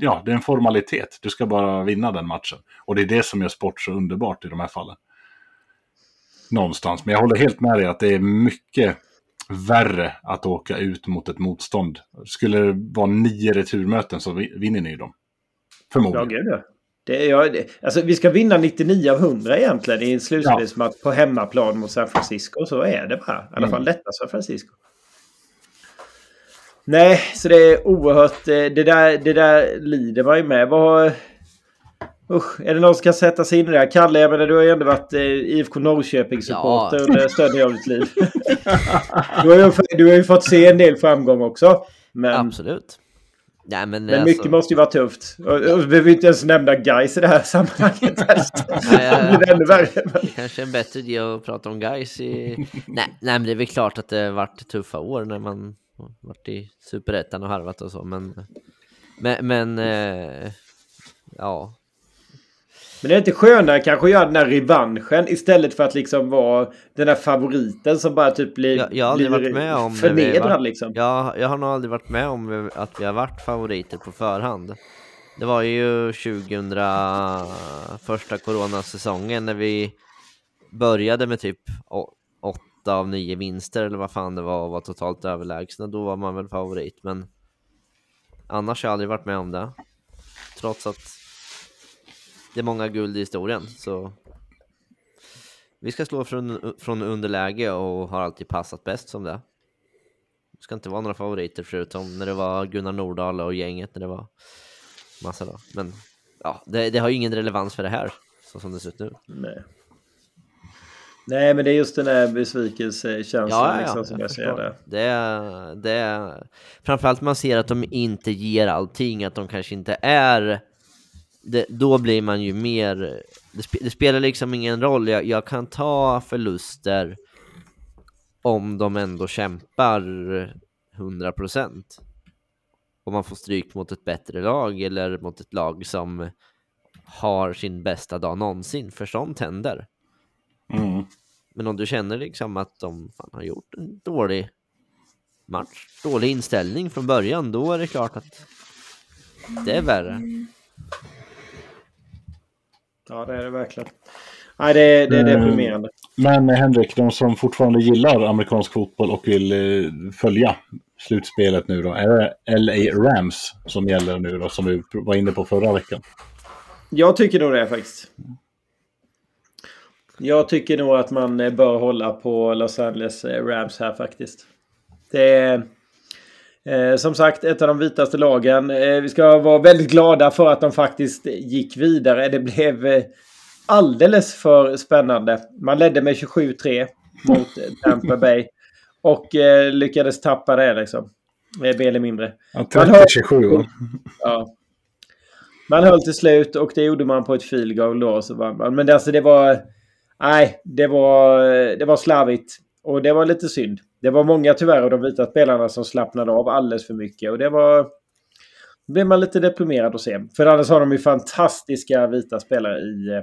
Ja, det är en formalitet. Du ska bara vinna den matchen. Och det är det som gör sport så underbart i de här fallen. Någonstans. Men jag håller helt med dig att det är mycket värre att åka ut mot ett motstånd. Skulle det vara nio returmöten så vinner ni dem. Förmodligen. Ja, gud det är, ja, det, alltså, vi ska vinna 99 av 100 egentligen i en slutspelsmatch ja. på hemmaplan mot San Francisco. Så är det bara. I alla mm. fall detta San Francisco. Nej, så det är oerhört... Eh, det där, det där lider man ju med. Vad, Usch, är det någon som kan sätta sig in i det här? Kalle, jag menar, du har ju ändå varit eh, IFK Norrköping-supporter ja. under större av ditt liv. du, har ju, du har ju fått se en del framgång också. Men, Absolut. Nej, men men alltså... mycket måste ju vara tufft. Och, och vi behöver inte ens nämna guys i det här sammanhanget. det blir ännu värre. Kanske en bättre idé att prata om guys i... nej, nej, men det är väl klart att det varit tuffa år när man varit i superettan och harvat och så, men... Men, men eh, ja. Men det är inte skönare kanske att göra den här revanschen istället för att liksom vara den där favoriten som bara typ blir, Jag, jag har aldrig blir varit med om förnedrad var- liksom. Jag, jag har nog aldrig varit med om att vi har varit favoriter på förhand. Det var ju 2000 första coronasäsongen när vi började med typ åtta av nio vinster eller vad fan det var och var totalt överlägsna. Då var man väl favorit, men annars har jag aldrig varit med om det. Trots att det är många guld i historien så vi ska slå från, från underläge och har alltid passat bäst som det. Det ska inte vara några favoriter förutom när det var Gunnar Nordahl och gänget när det var massa då. Men ja, det, det har ju ingen relevans för det här så som det ser ut nu. Nej. Nej, men det är just den där besvikelsekänslan Ja, ja, liksom, som jag jag ser det. Det är, det är framförallt man ser att de inte ger allting, att de kanske inte är det, då blir man ju mer det, spe, det spelar liksom ingen roll, jag, jag kan ta förluster om de ändå kämpar 100% om man får stryk mot ett bättre lag eller mot ett lag som har sin bästa dag någonsin, för sånt händer. Mm. Men om du känner liksom att de fan har gjort en dålig match, dålig inställning från början, då är det klart att det är värre. Ja, det är det verkligen. Nej, det, det är Mm. deprimerande. Men eh, Henrik, de som fortfarande gillar amerikansk fotboll och vill eh, följa slutspelet nu då, är det LA Rams som gäller nu då, som vi var inne på förra veckan? Jag tycker nog det faktiskt. Jag tycker nog att man eh, bör hålla på Los Angeles eh, Rams här faktiskt. Det är eh, som sagt ett av de vitaste lagen. Eh, vi ska vara väldigt glada för att de faktiskt gick vidare. Det blev eh, alldeles för spännande. Man ledde med 27-3 mot Tampa Bay. Och eh, lyckades tappa det liksom. Eh, Mer eller mindre. Ja, Man hör- 30-27 va? Ja. Man höll till slut och det gjorde man på ett field goal då. Så vann man. Men det, alltså det var... Nej, det var, det var slarvigt. Och det var lite synd. Det var många tyvärr av de vita spelarna som slappnade av alldeles för mycket. Och det var... Då blev man lite deprimerad att se. För annars har de ju fantastiska vita spelare i, eh,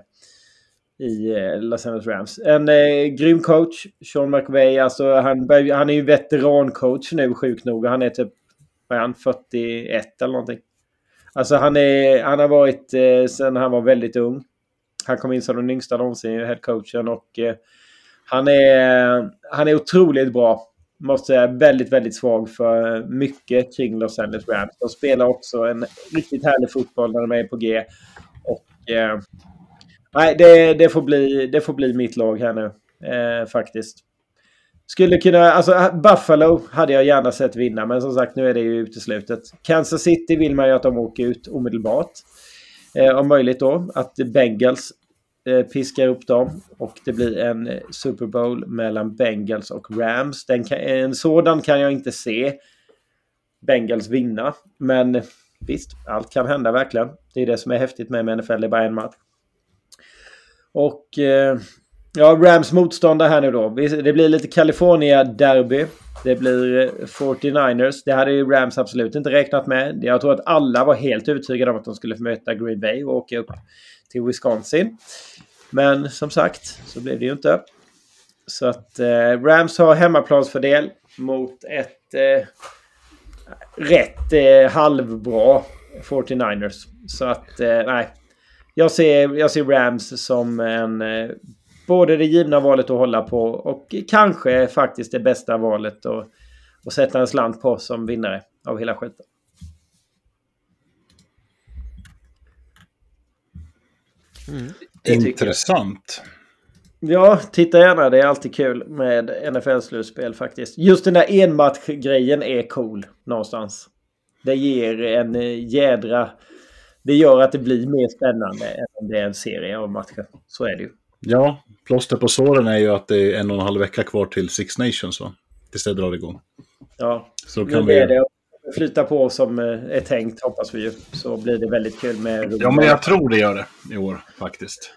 i eh, Los Angeles Rams. En eh, grym coach, Sean McVay. Alltså han, han är ju veterancoach nu, sjukt nog. Han är typ vad är han, 41 eller någonting. Alltså han, är, han har varit eh, sen han var väldigt ung. Han kom in som den yngsta någonsin, headcoachen. Och eh, han, är, han är otroligt bra. Måste säga väldigt, väldigt svag för mycket kring Los Angeles Rams. De spelar också en riktigt härlig fotboll när de är på G. Och eh, nej, det, det, får bli, det får bli mitt lag här nu. Eh, faktiskt. Skulle kunna, alltså Buffalo hade jag gärna sett vinna, men som sagt nu är det ju uteslutet. Kansas City vill man ju att de åker ut omedelbart. Eh, om möjligt då, att Bengals Eh, piskar upp dem och det blir en Super Bowl mellan Bengals och Rams. Den kan, en sådan kan jag inte se Bengals vinna, men visst, allt kan hända verkligen. Det är det som är häftigt med NFL, det är bara en match. Och eh, Ja, Rams motståndare här nu då. Det blir lite California-derby. Det blir eh, 49ers. Det hade ju Rams absolut inte räknat med. Jag tror att alla var helt övertygade om att de skulle få möta Green Bay och åka upp till Wisconsin. Men som sagt, så blev det ju inte. Så att eh, Rams har hemmaplansfördel mot ett eh, rätt eh, halvbra 49ers. Så att, eh, nej. Jag ser, jag ser Rams som en eh, både det givna valet att hålla på och kanske faktiskt det bästa valet att, att sätta en slant på som vinnare av hela skiten. Det jag. Intressant. Ja, titta gärna. Det är alltid kul med NFL-slutspel faktiskt. Just den där enmatch-grejen är cool någonstans. Det ger en eh, jädra... Det gör att det blir mer spännande än om det är en serie av matcher. Så är det ju. Ja, plåster på såren är ju att det är en och en halv vecka kvar till Six Nations va? Tills det drar igång. Ja, Så då nu kan blir vi... det att flyta på som eh, är tänkt hoppas vi ju. Så blir det väldigt kul med... Ja, men jag tror det gör det i år faktiskt.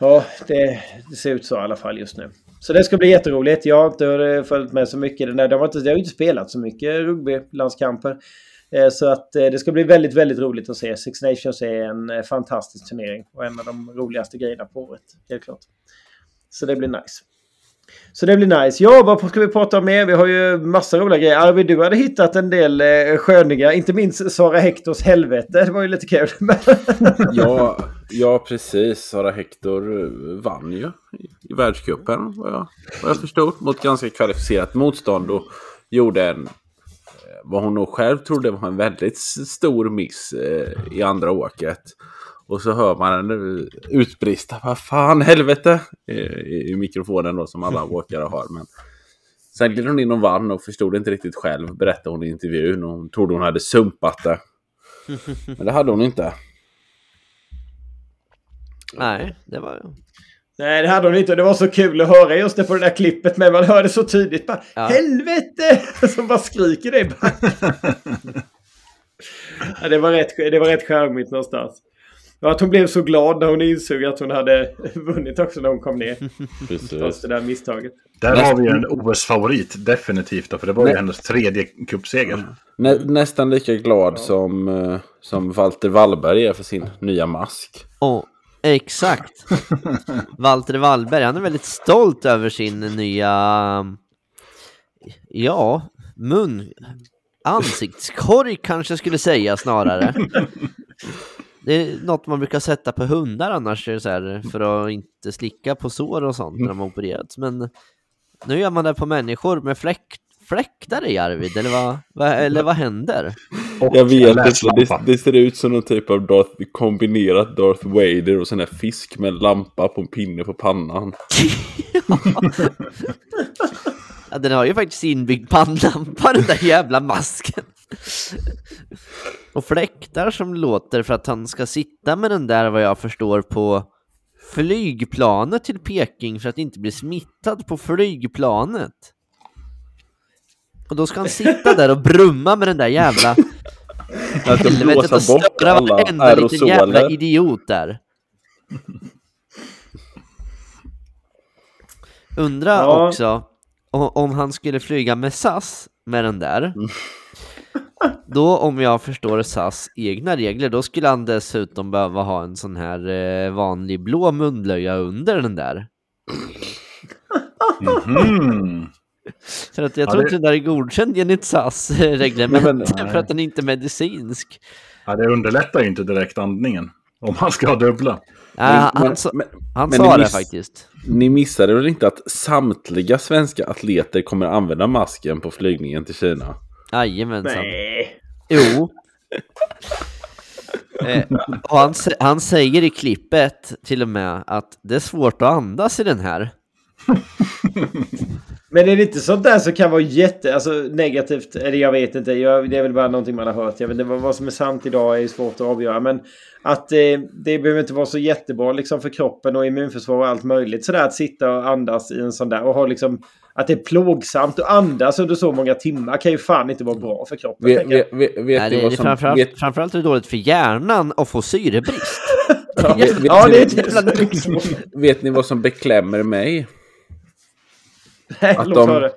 Ja, det, det ser ut så i alla fall just nu. Så det ska bli jätteroligt. Jag har inte eh, följt med så mycket. Den där. De, har inte, de har inte spelat så mycket rugbylandskamper. Eh, så att det ska bli väldigt, väldigt roligt att se. Six Nations är en fantastisk turnering och en av de roligaste grejerna på året. Helt klart. Så det blir nice. Så det blir nice. Ja, vad ska vi prata om mer? Vi har ju massa roliga grejer. Arvid, du hade hittat en del eh, sköningar. Inte minst Sara Hektors helvete. Det var ju lite kul. ja, ja, precis. Sara Hector eh, vann ju i, i världscupen vad jag, vad jag förstod. Mot ganska kvalificerat motstånd och gjorde en eh, vad hon nog själv trodde var en väldigt stor miss eh, i andra åket. Och så hör man en utbrista. Vad fan helvete! I, i mikrofonen då som alla åkare har. Men sen gled hon in och vann och förstod inte riktigt själv. Berättade hon i intervjun. Och hon trodde hon hade sumpat det. Men det hade hon inte. Nej, det var... Nej, det hade hon inte. Det var så kul att höra just det på det där klippet. Men man hörde så tydligt bara ja. Helvete! Som bara skriker det i ja, det, var rätt, det var rätt charmigt någonstans. Och att hon blev så glad när hon insåg att hon hade vunnit också när hon kom ner. Precis. Trots det där misstaget. Där har vi en OS-favorit definitivt. Då, för det var ju hennes tredje cupseger. Nä, nästan lika glad som, uh, som Walter Wallberg är för sin nya mask. Oh, exakt. Walter Wallberg, han är väldigt stolt över sin nya... Ja, mun... Ansiktskorg kanske skulle säga snarare. Det är något man brukar sätta på hundar annars så här, för att inte slicka på sår och sånt när de har opererats. Men nu gör man det på människor med fläck, fläktar i Arvid, eller vad, vad, eller vad händer? Och jag vet inte, det, det, ser ut som någon typ av Darth, kombinerat Darth Vader och sån här fisk med lampa på en pinne på pannan. ja, den har ju faktiskt inbyggd pannlampa den där jävla masken. Och fläktar som låter för att han ska sitta med den där vad jag förstår på flygplanet till Peking för att inte bli smittad på flygplanet. Och då ska han sitta där och brumma med den där jävla helvetet och störa varenda liten jävla idiot där. Undra ja. också om han skulle flyga med SAS med den där. Mm. Då, om jag förstår SAS egna regler, då skulle han dessutom behöva ha en sån här eh, vanlig blå munlöja under den där. Mm-hmm. För att jag ja, tror det... inte den där är godkänd enligt SAS reglement, för att den inte är medicinsk. Ja, det underlättar ju inte direkt andningen, om man ska ha dubbla. Ja, men, han, men, han men sa det faktiskt. Ni missade väl inte att samtliga svenska atleter kommer använda masken på flygningen till Kina? Jajamensan. Nej. Jo. eh, och han, han säger i klippet till och med att det är svårt att andas i den här. Men är det inte sånt där som kan vara jätte, alltså negativt, eller jag vet inte, jag, det är väl bara någonting man har hört. Jag vet inte vad som är sant idag är svårt att avgöra. Men att eh, det behöver inte vara så jättebra liksom för kroppen och immunförsvar och allt möjligt. Sådär att sitta och andas i en sån där och ha liksom att det är plågsamt att andas under så många timmar kan ju fan inte vara bra för kroppen. Vet, vet, vet, vet Nej, det, det som, framförallt, vet... framförallt är det dåligt för hjärnan att få syrebrist. ja, vet, vet, ja, det är vet ni vad som beklämmer mig? Nej, att, de,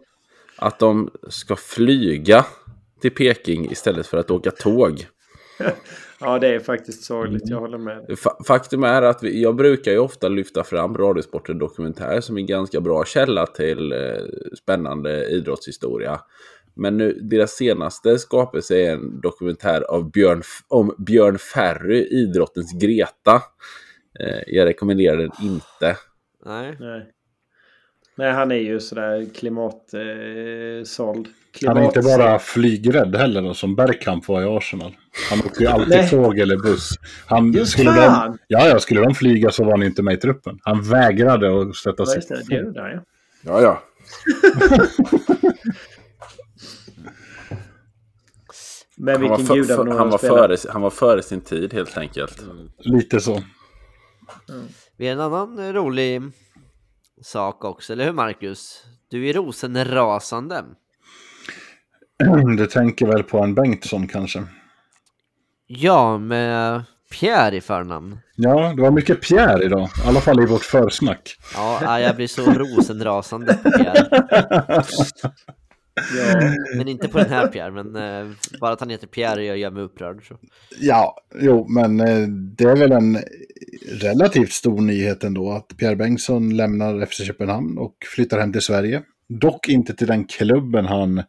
att de ska flyga till Peking istället för att åka tåg. Ja, det är faktiskt sorgligt. Jag håller med. Faktum är att vi, jag brukar ju ofta lyfta fram Radiosporten Dokumentär som en ganska bra källa till eh, spännande idrottshistoria. Men nu, deras senaste skapelse är en dokumentär av Björn, om Björn Ferry, idrottens Greta. Eh, jag rekommenderar den inte. Nej. Nej. Nej, han är ju sådär klimatsåld. Eh, Klimat... Han är inte bara flygrädd heller då, som Bergkamp var i Arsenal. Han åker ju alltid tåg eller buss. Han, Just skulle de, ja, ja, skulle de flyga så var han inte med i truppen. Han vägrade att sätta sig. Ja, det, det där, ja. ja, ja. Men vilken han var, för, för, han, var före, han var före sin tid helt enkelt. Lite så. Mm. Vi har en annan rolig sak också, eller hur Marcus? Du är rosenrasande. Du tänker väl på en Bengtsson kanske? Ja, med Pierre i förnamn. Ja, det var mycket Pierre idag. I alla fall i vårt försnack. Ja, ja, jag blir så rosenrasande på Pierre. Ja. Men inte på den här Pierre, men eh, bara att han heter Pierre gör, gör mig upprörd. Så. Ja, jo, men eh, det är väl en relativt stor nyhet ändå att Pierre Bengtsson lämnar FC Köpenhamn och flyttar hem till Sverige. Dock inte till den klubben han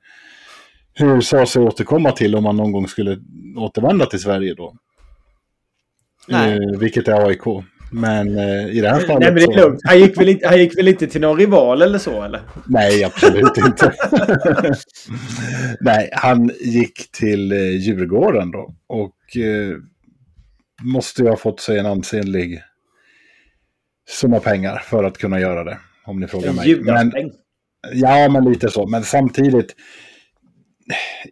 hur sa sig återkomma till om han någon gång skulle återvända till Sverige då. Eh, vilket är AIK. Men eh, i det här fallet Nej men det är så- lugnt. Han gick, väl inte, han gick väl inte till någon rival eller så eller? Nej, absolut inte. Nej, han gick till eh, Djurgården då. Och eh, måste ju ha fått sig en ansenlig summa pengar för att kunna göra det. Om ni frågar mig. Men, ja, men lite så. Men samtidigt.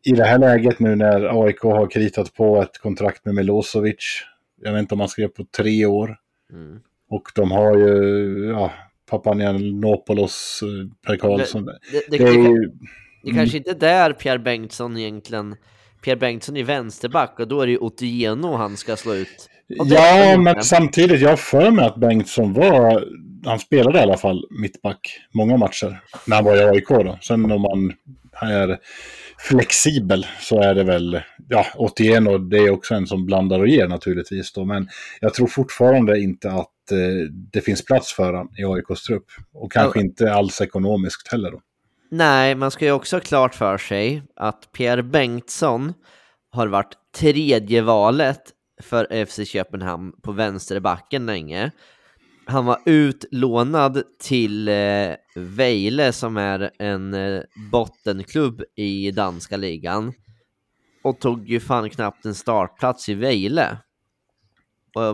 I det här läget nu när AIK har kritat på ett kontrakt med Milosevic. Jag vet inte om han skrev på tre år. Mm. Och de har ju ja, Papagiannopoulos, eh, Per Karlsson. Det, det, Det det, är det, ju, det kanske inte är där Pierre Bengtsson egentligen... Pierre Bengtsson är vänsterback och då är det ju Otieno han ska slå ut. Ja, men samtidigt, jag har för mig att Bengtsson var, han spelade i alla fall mittback många matcher när han var i AIK då. Sen om man är flexibel så är det väl, ja, 81 och det är också en som blandar och ger naturligtvis då. Men jag tror fortfarande inte att eh, det finns plats för han i AIKs trupp. Och kanske Ja. inte alls ekonomiskt heller då. Nej, man ska ju också ha klart för sig att Pierre Bengtsson har varit tredje valet för FC Köpenhamn på vänsterbacken länge. Han var utlånad till eh, Vejle som är en eh, bottenklubb i danska ligan och tog ju fan knappt en startplats i Vejle. Och,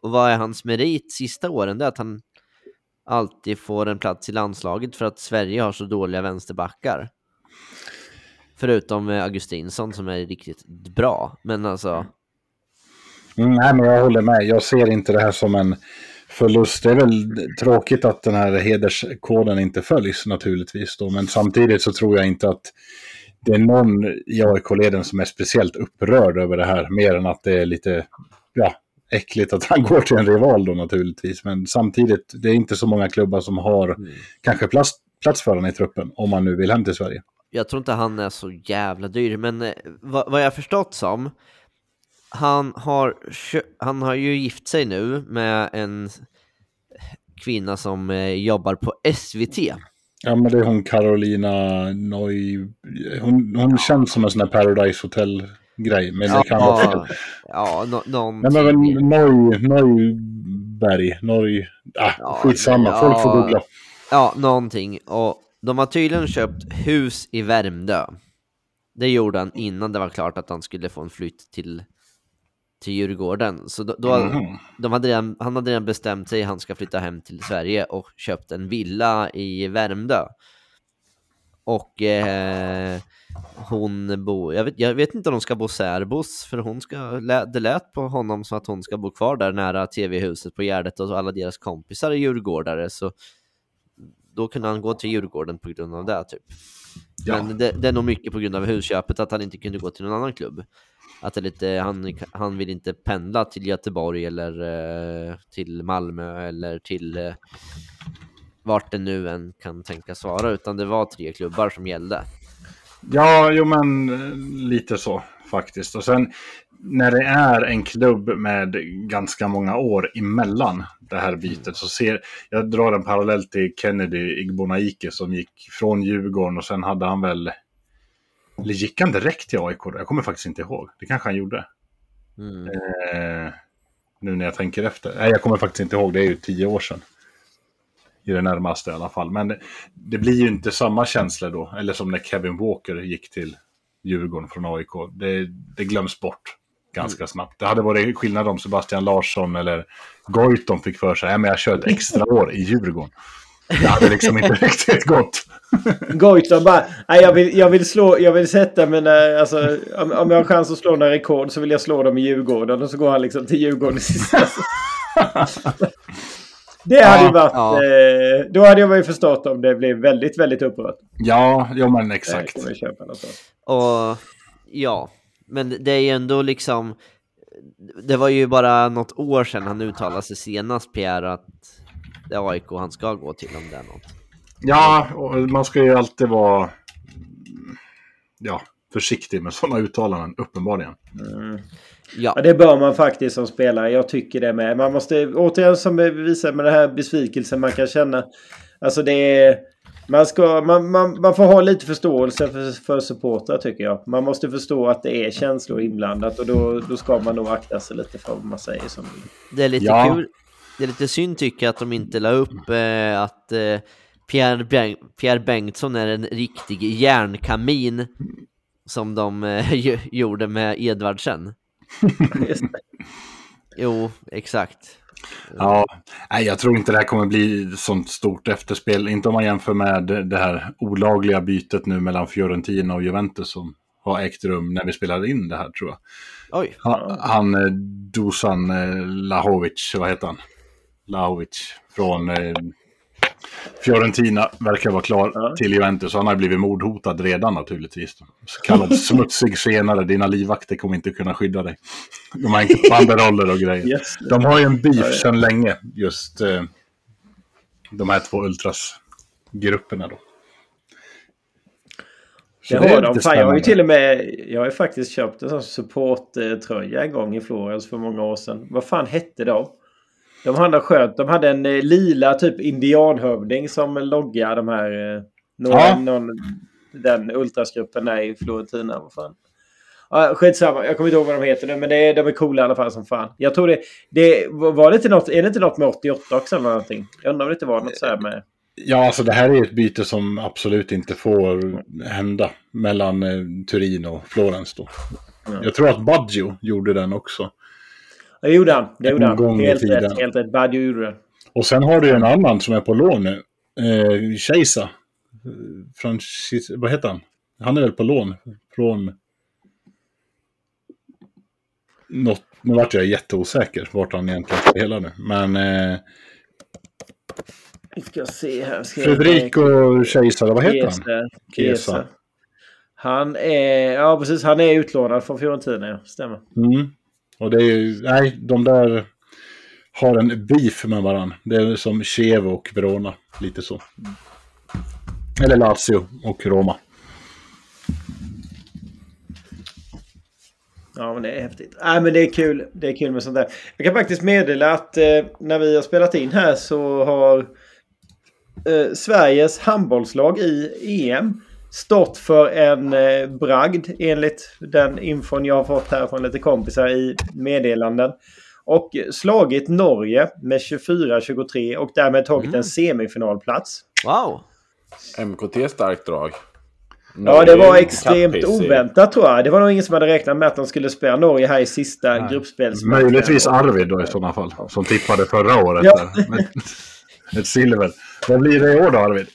och vad är hans merit sista åren? Det är att han alltid får en plats i landslaget för att Sverige har så dåliga vänsterbackar. Förutom eh, Augustinsson som är riktigt bra. Men alltså, mm, nej, men jag håller med. Jag ser inte det här som en förlust. Det är väl tråkigt att den här hederskoden inte följs naturligtvis. Då. Men samtidigt så tror jag inte att det är någon i AIK-leden som är speciellt upprörd över det här. Mer än att det är lite ja, äckligt att han går till en rival då naturligtvis. Men samtidigt, det är inte så många klubbar som har kanske plats, plats för honom i truppen. Om man nu vill hem till Sverige. jag tror inte han är så jävla dyr. Men eh, vad, vad jag förstått som, han har, han har ju gift sig nu med en kvinna som eh, jobbar på SVT. Ja, men det är hon Carolina Noj... Hon, hon känns som en sån här Paradise Hotel-grej. Men det kan vara fel. ja, no, någon Nej, men väl Noj... Nojberg. Noj... Ah, Ja, skitsamma. ja. Folk får googla. Ja, någonting. Och de har tydligen köpt hus i Värmdö. Det gjorde han innan det var klart att han skulle få en flytt till, till Djurgården. Så då, då Mhm. de hade redan, han hade redan bestämt sig han ska flytta hem till Sverige och köpt en villa i Värmdö. Och eh, hon bor, jag vet, jag vet inte om de ska bo särbos, för hon ska, det lät på honom som att hon ska bo kvar där nära tv-huset på Gärdet och alla deras kompisar är djurgårdare, så då kunde han gå till Djurgården på grund av det typ. Ja. Men det, det är nog mycket på grund av husköpet att han inte kunde gå till någon annan klubb. Att det lite, han, han vill inte pendla till Göteborg eller eh, till Malmö eller till eh, vart det nu än kan tänkas vara, utan det var tre klubbar som gällde. Ja, jo men eh, lite så faktiskt. Och sen när det är en klubb med ganska många år emellan det här bytet så ser jag drar en parallell till Kennedy Igbonaike som gick från Djurgården och sen hade han väl eller gick han direkt till AIK? Jag kommer faktiskt inte ihåg. Det kanske han gjorde. Mm. Eh, nu när jag tänker efter. Nej, jag kommer faktiskt inte ihåg. Det är ju tio år sedan. I det närmaste i alla fall. Men det, det blir ju inte samma känsla då. Eller som när Kevin Walker gick till Djurgården från AIK. Det, det glöms bort ganska snabbt. Det hade varit skillnad om Sebastian Larsson eller Goitom fick för sig. Ja, men jag kör ett extra år i Djurgården. Det hade liksom inte riktigt gått. Goitom bara, nej jag vill, jag vill slå, jag vill sätta mina, alltså om, om jag har chans att slå några rekord så vill jag slå dem i Djurgården och så går han liksom till Djurgården i sista. Det hade ju varit, Ja. eh, då hade jag ju förstått om det blev väldigt, väldigt upprört. Ja, jo men exakt. kommer jag köpa något sånt. Och ja, men det är ju ändå liksom det var ju bara något år sedan han uttalade sig senast, Pierre, att det är AIK han ska gå till om det är något. Ja, och man ska ju alltid vara ja, försiktig med sådana uttalanden, uppenbarligen. Mm. Ja, Ja, det bör man faktiskt som spelare. Jag tycker det med. Man måste, återigen som vi visar med den här besvikelsen man kan känna. Alltså det är... Man, ska, man, man, man får ha lite förståelse för, för supportrar tycker jag. Man måste förstå att det är känslor inblandat och då, då ska man nog akta sig lite för vad man säger. Som, det är lite Ja. kul. Det är lite synd tycker jag att de inte la upp eh, att eh, Pierre, Beng- Pierre Bengtsson är en riktig järnkamin som de eh, gjorde med Edvardsen. Jo, exakt. Ja, nej, jag tror inte det här kommer bli sånt stort efterspel. Inte om man jämför med det här olagliga bytet nu mellan Fiorentina och Juventus som har ägt rum när vi spelade in det här tror jag. Oj, Han, han eh, Dusan eh, Lahovic, vad heter han? Lahovic från eh, Fiorentina verkar vara klar Ja. till Juventus. Han har blivit mordhotad redan naturligtvis. Så kallad smutsig senare. Dina livvakter kommer inte kunna skydda dig. De har inte banderoller och grejer. Yes. De har ju en beef Ja, ja. sedan länge, just eh, de här två ultrasgrupperna då. Så Det har de. Fan, jag har ju till och med jag har ju faktiskt köpt en sån supporttröja en gång i Florens för många år sedan. Vad fan hette de? De hade skönt. De hade en eh, lila typ indianhövding som logga de här... Eh, några, Ja. någon, den ultrasgruppen där i Florentina. Vad fan. Ja, skitsamma, jag kommer inte ihåg vad de heter nu men det de är coola i alla fall som fan. Jag tror det... det var det inte något, är det inte något med 88 också eller någonting? Jag undrar om det inte var något så här med... Ja, alltså det här är ett byte som absolut inte får hända mellan eh, Turin och Florens då. Ja. Jag tror att Baggio gjorde den också. Det gjorde han. Det gjorde En han. Helt rätt. Helt rätt. Baggio gjorde det. Och sen har du en annan som är på lån nu. Eh, Cheisa. Från, Chis- vad heter han? Han är väl på lån från... Något, nu vart jag jätteosäker vart han egentligen spelar nu. Men eh, ska se här. Ska Federico Cheisa, vad heter han? Chiesa. Chiesa. Chiesa. Han är... Ja, precis. Han är utlånad från Fiorentina, ja. Stämmer. Mm. Och det är ju, nej, de där har en beef med varandra. Det är som Chievo och Verona, lite så. Eller Lazio och Roma. Ja, men det är häftigt. Nej, men det är kul. Det är kul med sånt där. Jag kan faktiskt meddela att eh, när vi har spelat in här så har eh, Sveriges handbollslag i EM stått för en eh, bragd enligt den infon jag har fått här från lite kompisar i meddelanden. Och slagit Norge med 24-23 och därmed tagit en semifinalplats. wow! MKT starkt drag. Ja, det var Norge, extremt oväntat tror jag. Det var nog ingen som hade räknat med att de skulle spela Norge här i sista Nej. gruppspelsmatchen. Möjligtvis Arvid då i sådana fall, som tippade förra året. Ja. Ett silver. Vad blir det i år då Arvid?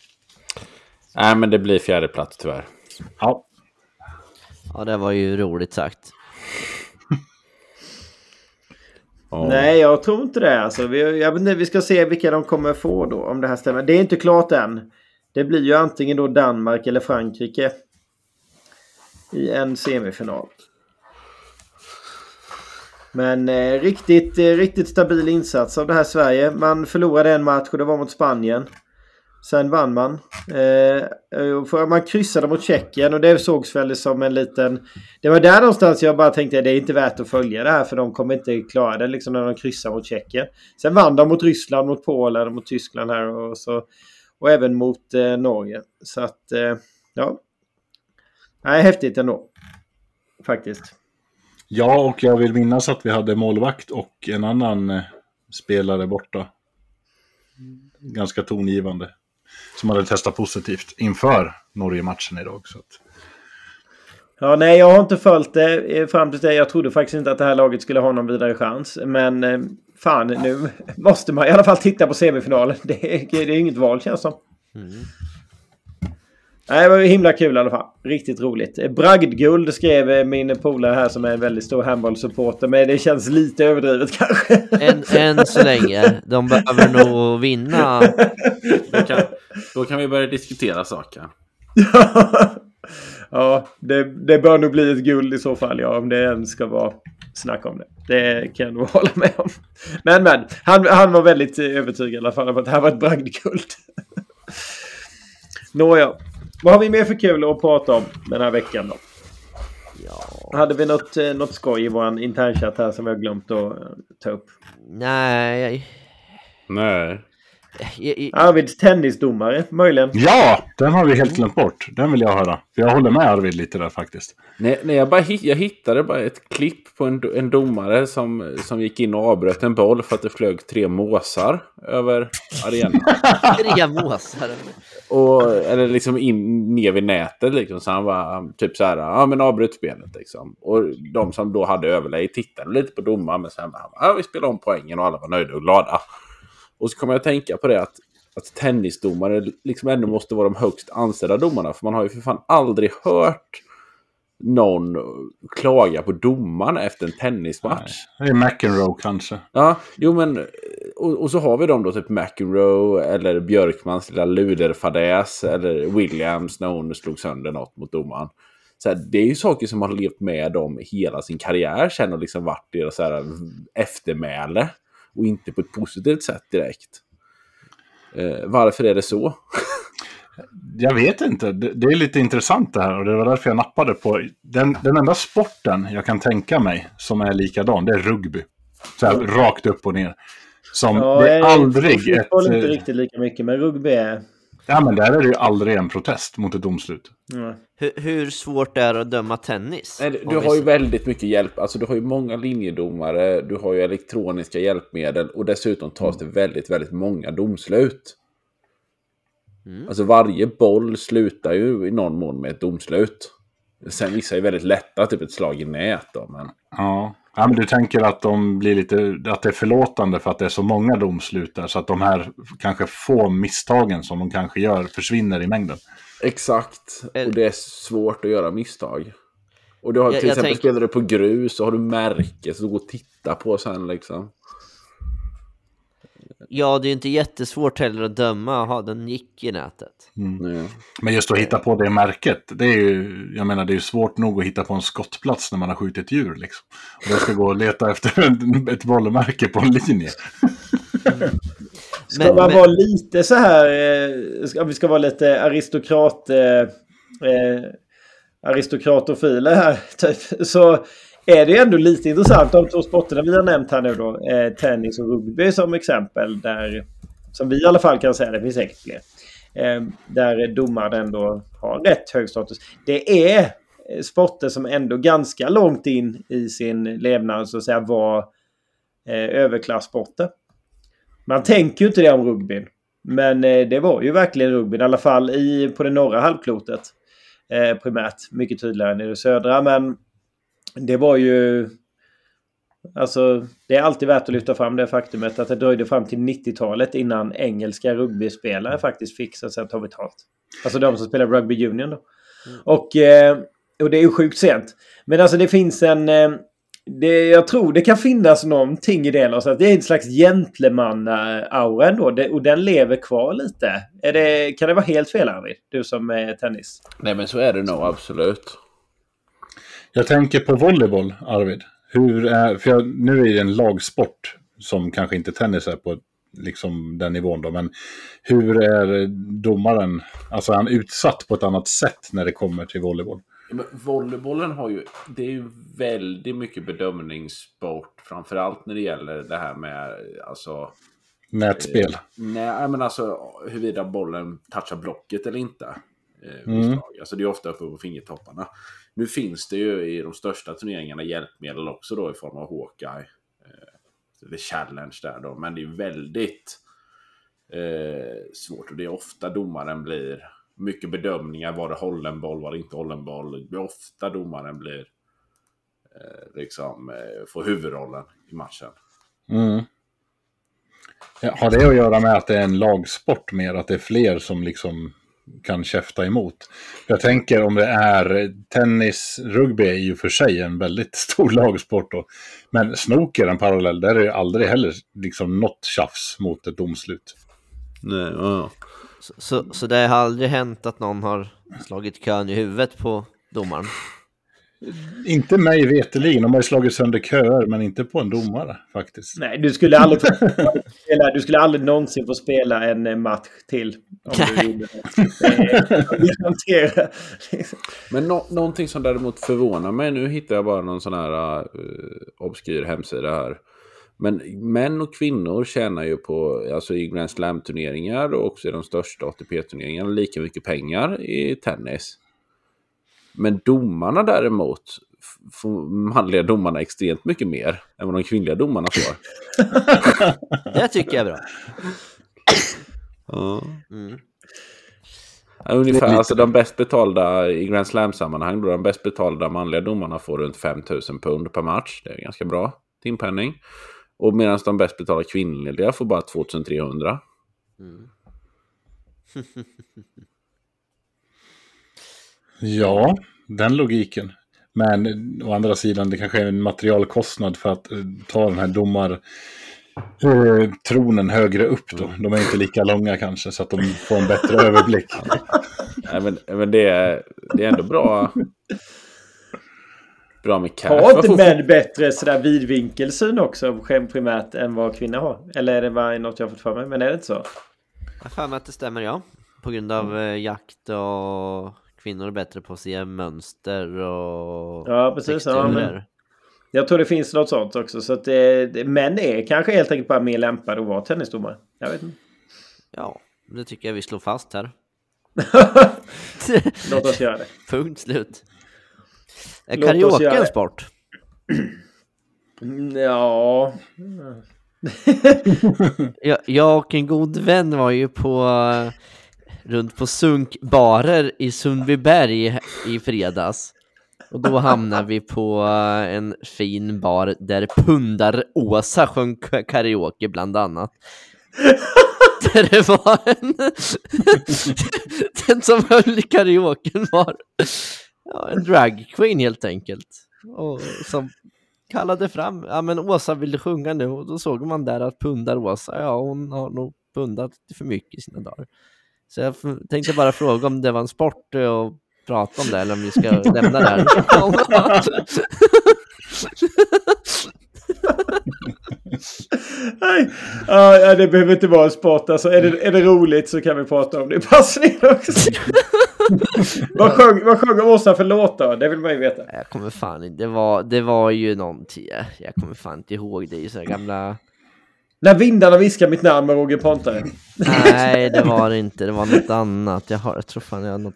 Nej, men det blir fjärde plats tyvärr. Ja, Ja, det var ju roligt sagt. Ja. Nej, jag tror inte det. Alltså, vi, jag vet inte, vi ska se vilka de kommer få då, om det här stämmer. Det är inte klart än. Det blir ju antingen då Danmark eller Frankrike i en semifinal. Men eh, riktigt, eh, riktigt stabil insats av det här Sverige. Man förlorade en match och det var mot Spanien. Sen vann man. Eh, man kryssade mot Tjeckien och det sågs väl som en liten... Det var där någonstans jag bara tänkte att det är inte värt att följa det här för de kommer inte klara det liksom när de kryssar mot Tjeckien. Sen vann de mot Ryssland, mot Polen, mot Tyskland här och, så, och även mot eh, Norge. Så att, eh, ja. Nej, häftigt ändå. Faktiskt. ja, och jag vill minnas att vi hade målvakt och en annan eh, spelare borta. Ganska tongivande. Som hade testat positivt inför Norge-matchen idag. Så att, Ja, nej, jag har inte följt det eh, fram till det. Jag trodde faktiskt inte att det här laget skulle ha någon vidare chans. Men eh, fan, nu måste man i alla fall titta på semifinalen. Det är, det är inget val känns som. Nej, det var himla kul i alla fall. Riktigt roligt. Bragdguld skrev eh, min polare här som är en väldigt stor handbollssupporter. Men det känns lite överdrivet kanske. Än, än så länge. De behöver nog vinna. Då, kan, då kan vi börja diskutera saker. ja, det, det bör nog bli ett guld i så fall. Ja, om det ens ska vara snack om det. Det kan jag nog hålla med om. Men men, han, han var väldigt övertygad i alla fall om att det här var ett bragdguld. Nåja, vad har vi mer för kul att prata om den här veckan då? Ja, Hade vi något, eh, något skoj i vår internchatt här som vi har glömt att eh, ta upp? nej. Nej. Jag, Arvids tennisdomare, möjligen. Ja, den har vi helt glömt bort. Den vill jag höra. För jag håller med Arvid lite där faktiskt. Nej, nej jag, bara jag hittade bara ett klipp på en, en domare som, som gick in och avbröt en boll för att det flög tre måsar över arenan. tre måsar. och, eller liksom in ner vid nätet liksom. Så han var typ så här, ja men avbryt spelet liksom. Och de som då hade överläge tittade lite på domaren. Men sen bara, ja vi spelar om poängen och alla var nöjda och glada. Och så kommer jag att tänka på det att, att tennisdomare liksom ändå måste vara de högst ansedda domarna. För man har ju för fan aldrig hört någon klaga på domaren efter en tennismatch. Det är McEnroe kanske. Ja, jo men... Och, och så har vi dem då, typ McEnroe eller Björkmans lilla luderfadäs eller Williams när hon slog sönder något mot domaren. Så här, det är ju saker som har levt med dem hela sin karriär sen och liksom varit deras så här, eftermäle. Och inte på ett positivt sätt direkt. Eh, varför är det så? Jag vet inte. Det, det är lite intressant det här och det var därför jag nappade på. Den, den enda sporten jag kan tänka mig som är likadan, det är rugby. Så här, rakt upp och ner. Som det är jag- aldrig ett... Fotboll inte eh, riktigt lika mycket, men rugby är... Ja, men där är det ju aldrig en protest mot ett domslut. Ja. Hur, hur svårt är det att döma tennis? Nej, du har ju väldigt mycket hjälp. Alltså du har ju många linjedomare, du har ju elektroniska hjälpmedel och dessutom tas det väldigt, väldigt många domslut. Mm. Alltså varje boll slutar ju i någon mån med ett domslut. Sen vissa är väldigt lätta, typ ett slag i nät då, men... Ja. ja, men du tänker att de blir lite... Att det är förlåtande för att det är så många domslut där. Så att de här kanske få misstagen som de kanske gör försvinner i mängden. Exakt. Och det är svårt att göra misstag. Och du har Jag- till jag exempel tänk- spelar du på grus så har du märke så du går och tittar på sen liksom. Ja, det är ju inte jättesvårt heller att döma. Jaha, den gick i nätet. Nej. Men just att hitta på det märket, det är ju, jag menar det är ju svårt nog att hitta på en skottplats när man har skjutit djur liksom. Och jag ska gå och leta efter ett bollmärke på en linje. Ska Men- man men- vara lite så här, eh, ska- om vi ska vara lite aristokrat... Eh, eh, aristokratofiler här, typ, så är det ju ändå lite intressant. De två sporterna vi har nämnt här nu då, eh, tennis och rugby som exempel, där, som vi i alla fall kan säga, det finns säkert fler, eh, där domaren ändå har rätt hög status. Det är eh, sporter som ändå ganska långt in i sin levnad så att säga var eh, överklassporter. Man tänker ju inte det om rugbyn. Men eh, det var ju verkligen rugbyn, i alla fall i, på det norra halvklotet. Eh, primärt, mycket tydligare än i det södra. Men det var ju... Alltså, det är alltid värt att lyfta fram det faktumet att det dröjde fram till 90-talet innan engelska rugbyspelare faktiskt fick så att säga ta betalt. Alltså de som spelar rugby union då. Och, eh, och det är ju sjukt sent. Men alltså det finns en... Det, jag tror det kan finnas någonting i det. Alltså, att det är en slags gentleman-aura ändå. Det, och den lever kvar lite. Är det, kan det vara helt fel Arvid? Du som är tennis. Nej men så är det nog absolut. Jag tänker på volleyboll, Arvid. Hur är, för jag, nu är det en lagsport som kanske inte tennis är på liksom den nivån då, men hur är domaren, alltså är han utsatt på ett annat sätt när det kommer till volleyboll? Men volleybollen har ju, det är ju väldigt mycket bedömningssport. Framförallt när det gäller det här med, alltså, Nätspel. nej men alltså huruvida bollen touchar blocket eller inte. Eh, Mm. Alltså det är ofta uppe på fingertopparna. Nu finns det ju i de största turneringarna hjälpmedel också då i form av Hawkeye. Eh, det är challenge där då, men det är väldigt eh, svårt och det är ofta domaren blir mycket bedömningar. Var det hållen boll, var det inte hållen boll? Det är ofta domaren blir eh, liksom eh, får huvudrollen i matchen. Mm. Ja, har det att göra med att det är en lagsport mer? Att det är fler som liksom kan käfta emot? Jag tänker om det är tennis, rugby är ju för sig en väldigt stor lagsport. Då. Men snooker, en parallell, där är det aldrig heller liksom något tjafs mot ett domslut. Nej, ja. Så, så, så det har aldrig hänt att någon har slagit kön i huvudet på domaren? Inte mig veterligen. De har ju slagit sönder köer, men inte på en domare faktiskt. Nej, du skulle aldrig, få spela, du skulle aldrig någonsin få spela en eh, match till. Om du gjorde det. Men nå någonting som däremot förvånar mig, nu hittar jag bara någon sån här uh, obskyr hemsida här. Men män och kvinnor tjänar ju på, alltså i Grand Slam-turneringar och också i de största ATP-turneringarna, lika mycket pengar i tennis. Men domarna däremot, får manliga domarna extremt mycket mer än vad de kvinnliga domarna får. Det tycker jag är bra. Ja. Mm. Ungefär, alltså de bäst betalda i Grand Slam-sammanhang, då de bäst betalda manliga domarna får runt 5000 pund per match. Det är ganska bra timpenning. Och medan de bäst betalda kvinnliga får bara 2300. Mm. Ja, den logiken. Men å andra sidan, det kanske är en materialkostnad för att eh, ta den här domar... eh, tronen högre upp då. De är inte lika långa kanske, så att de får en bättre överblick. Nej, men, men det, är, det är ändå bra. Bra med cash. Har inte män bättre sådär vidvinkelsyn också primärt än vad kvinnor har? Eller är det bara något jag har fått för mig? Men är det inte så? Jag för mig att det stämmer, ja. På grund av eh, jakt och kvinnor är bättre på att se mönster och Ja, precis. Ja, men jag tror det finns något sånt också. Så att det, det, män är kanske helt enkelt bara mer lämpade att vara tennisdomare. Jag vet inte. Ja, det tycker jag vi slår fast här. Låt oss göra det. Punkt slut. Är Låt oss karaoke göra en sport? Ja... Jag, jag och en god vän var ju på eh, runt på sunkbarer i Sundbyberg i fredags. Och då hamnade vi på eh, en fin bar där Pundar-Åsa sjöng ka- karaoke bland annat. Där det var en... Den som höll i karaoken var ja, en dragqueen helt enkelt. Och som kallade fram, ja men Åsa ville sjunga nu och då såg man där att pundar Åsa, ja hon har nog pundat för mycket i sina dagar. Så jag tänkte bara fråga om det var en sport eh, att prata om det eller om vi ska lämna det här. Nej, ja, ja, det behöver inte vara en sport. Alltså, är, det, är det roligt så kan vi prata om det i passningen också. vad, sjöng, vad sjöng Åsa för låtar? Det vill man ju veta. jag kommer fan inte, det var, det var ju någonting, jag kommer fan inte ihåg det, ju så gamla När vindarna viskar mitt namn med Roger Pontare. Nej, det var det inte. Det var något annat. Jag, har, jag tror fan jag har något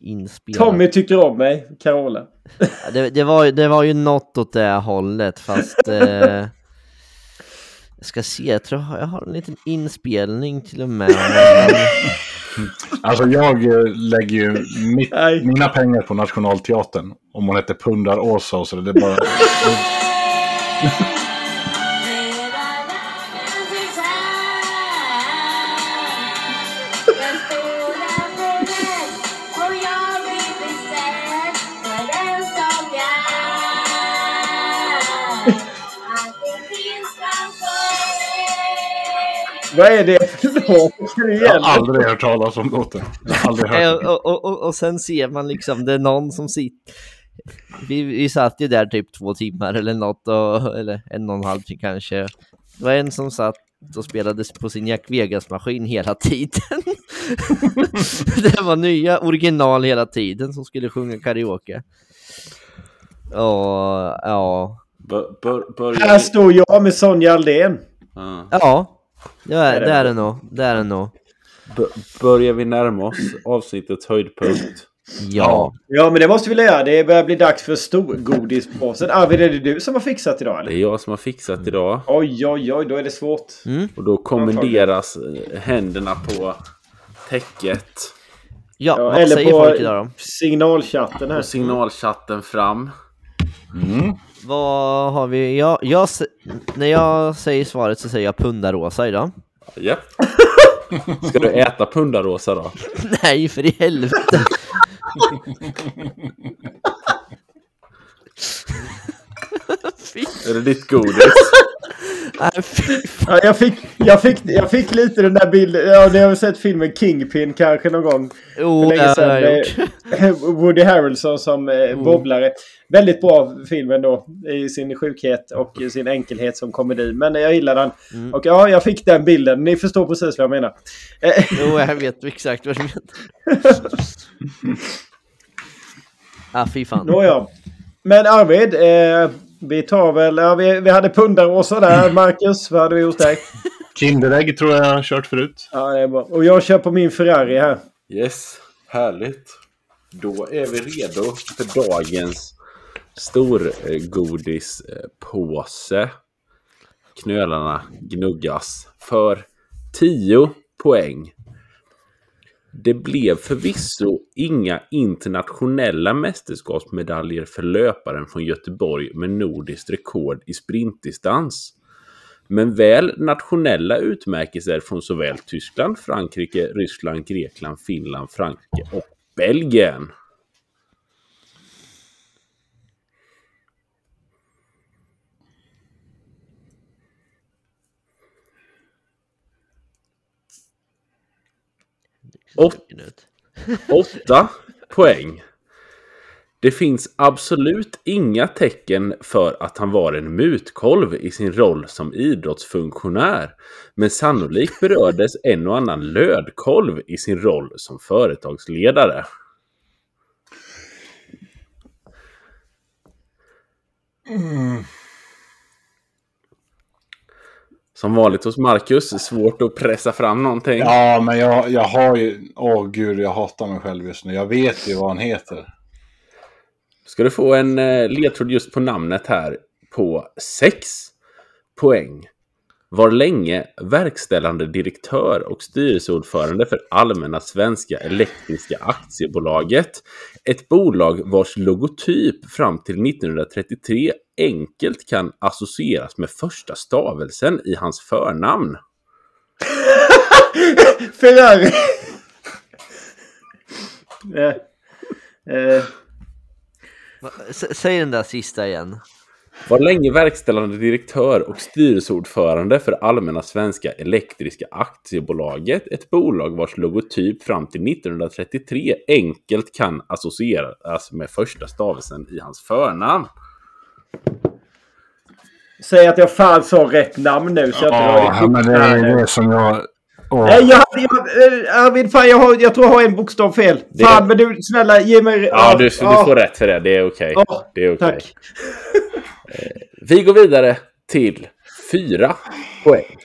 inspelat. Tommy tycker om mig, Carola. Det, det, var, det var ju något åt det hållet, fast... Eh, jag ska se, jag tror jag har en liten inspelning till och med. Alltså jag eh, lägger ju mitt, mina pengar på Nationalteatern. Om hon heter Pundar Åsa och så. Det är bara... Vad är det för låt? Jag har aldrig hört talas om låten. Eh, och, och, och, och sen ser man liksom, det är någon som sitter... Vi, vi satt ju där typ två timmar eller något, och, eller en och en halv timme kanske. Det var en som satt och spelade på sin Jack Vegas-maskin hela tiden. det var nya original hela tiden som skulle sjunga karaoke. Och ja, Bör, bör, börjar Här står jag med Sonja Aldén. Ja. Ja, det är det det, är det nog. Det är det nog. Bör- Börjar vi närma oss avsnittets höjdpunkt? Ja. Ja, men det måste vi göra. Det börjar bli dags för storgodispåsen. Arvid, är det du som har fixat idag Det eller? är jag som har fixat idag. Oj, oj, oj, då är det svårt. Mm. Och då kommenderas eh, händerna på täcket Ja, Ja, vad eller säger på folk idag då? signalchatten här. och signalchatten fram. Mm. Vad har vi? Jag, jag, när jag säger svaret så säger jag pundarosa idag. Japp. Ska du äta pundarosa då? Nej, för i helvete. fy, Är det ditt godis? Ja, jag, fick, jag, fick, jag fick lite den där bilden. Ja, ni har väl sett filmen Kingpin kanske någon gång? Jo, för länge det har sedan. jag gjort. med Woody Harrelson som eh, bobblare. Väldigt bra film ändå i sin sjukhet och i sin enkelhet som komedi. Men jag gillar den. Mm. Och ja, jag fick den bilden. Ni förstår precis vad jag menar. Jo, jag vet exakt vad du menar. ah, fy fan. Nåja. Men Arvid, eh, vi tar väl... Ja, vi, vi hade pundaråsa där. Marcus, vad hade vi hos dig? Kinderägg tror jag jag har kört förut. Ja, det är bra. Och jag kör på min Ferrari här. Yes, härligt. Då är vi redo för dagens storgodispåse. Knölarna gnuggas för 10 poäng. Det blev förvisso inga internationella mästerskapsmedaljer för löparen från Göteborg med nordiskt rekord i sprintdistans. Men väl nationella utmärkelser från såväl Tyskland, Frankrike, Ryssland, Grekland, Finland, Frankrike och Belgien. Åt- Åtta poäng. Det finns absolut inga tecken för att han var en mutkolv i sin roll som idrottsfunktionär. Men sannolikt berördes en och annan lödkolv i sin roll som företagsledare. Som vanligt hos Marcus, svårt att pressa fram någonting. Ja, men jag, jag har ju... Åh gud, jag hatar mig själv just nu. Jag vet ju vad han heter. Ska du få en eh, ledtråd just på namnet här på 6 poäng. Var länge verkställande direktör och styrelseordförande för Allmänna Svenska Elektriska Aktiebolaget. Ett bolag vars logotyp fram till 1933 enkelt kan associeras med första stavelsen i hans förnamn. Ferrari! eh, eh, Säg den där sista igen. Var länge verkställande direktör och styrelseordförande för Allmänna Svenska Elektriska Aktiebolaget, ett bolag vars logotyp fram till 1933 enkelt kan associeras med första stavelsen i hans förnamn. säg att jag fan sa rätt namn nu så jag inte Ja, i men det är det som jag... Nej, jag, jag, Arvid, fan, jag, har, jag tror jag har en bokstav fel. Det- Fan, men du, snälla, ge mig... Ja, du, du får rätt för det. Det är okej. Ja, Det är okej. Tack. Vi går vidare till fyra poäng.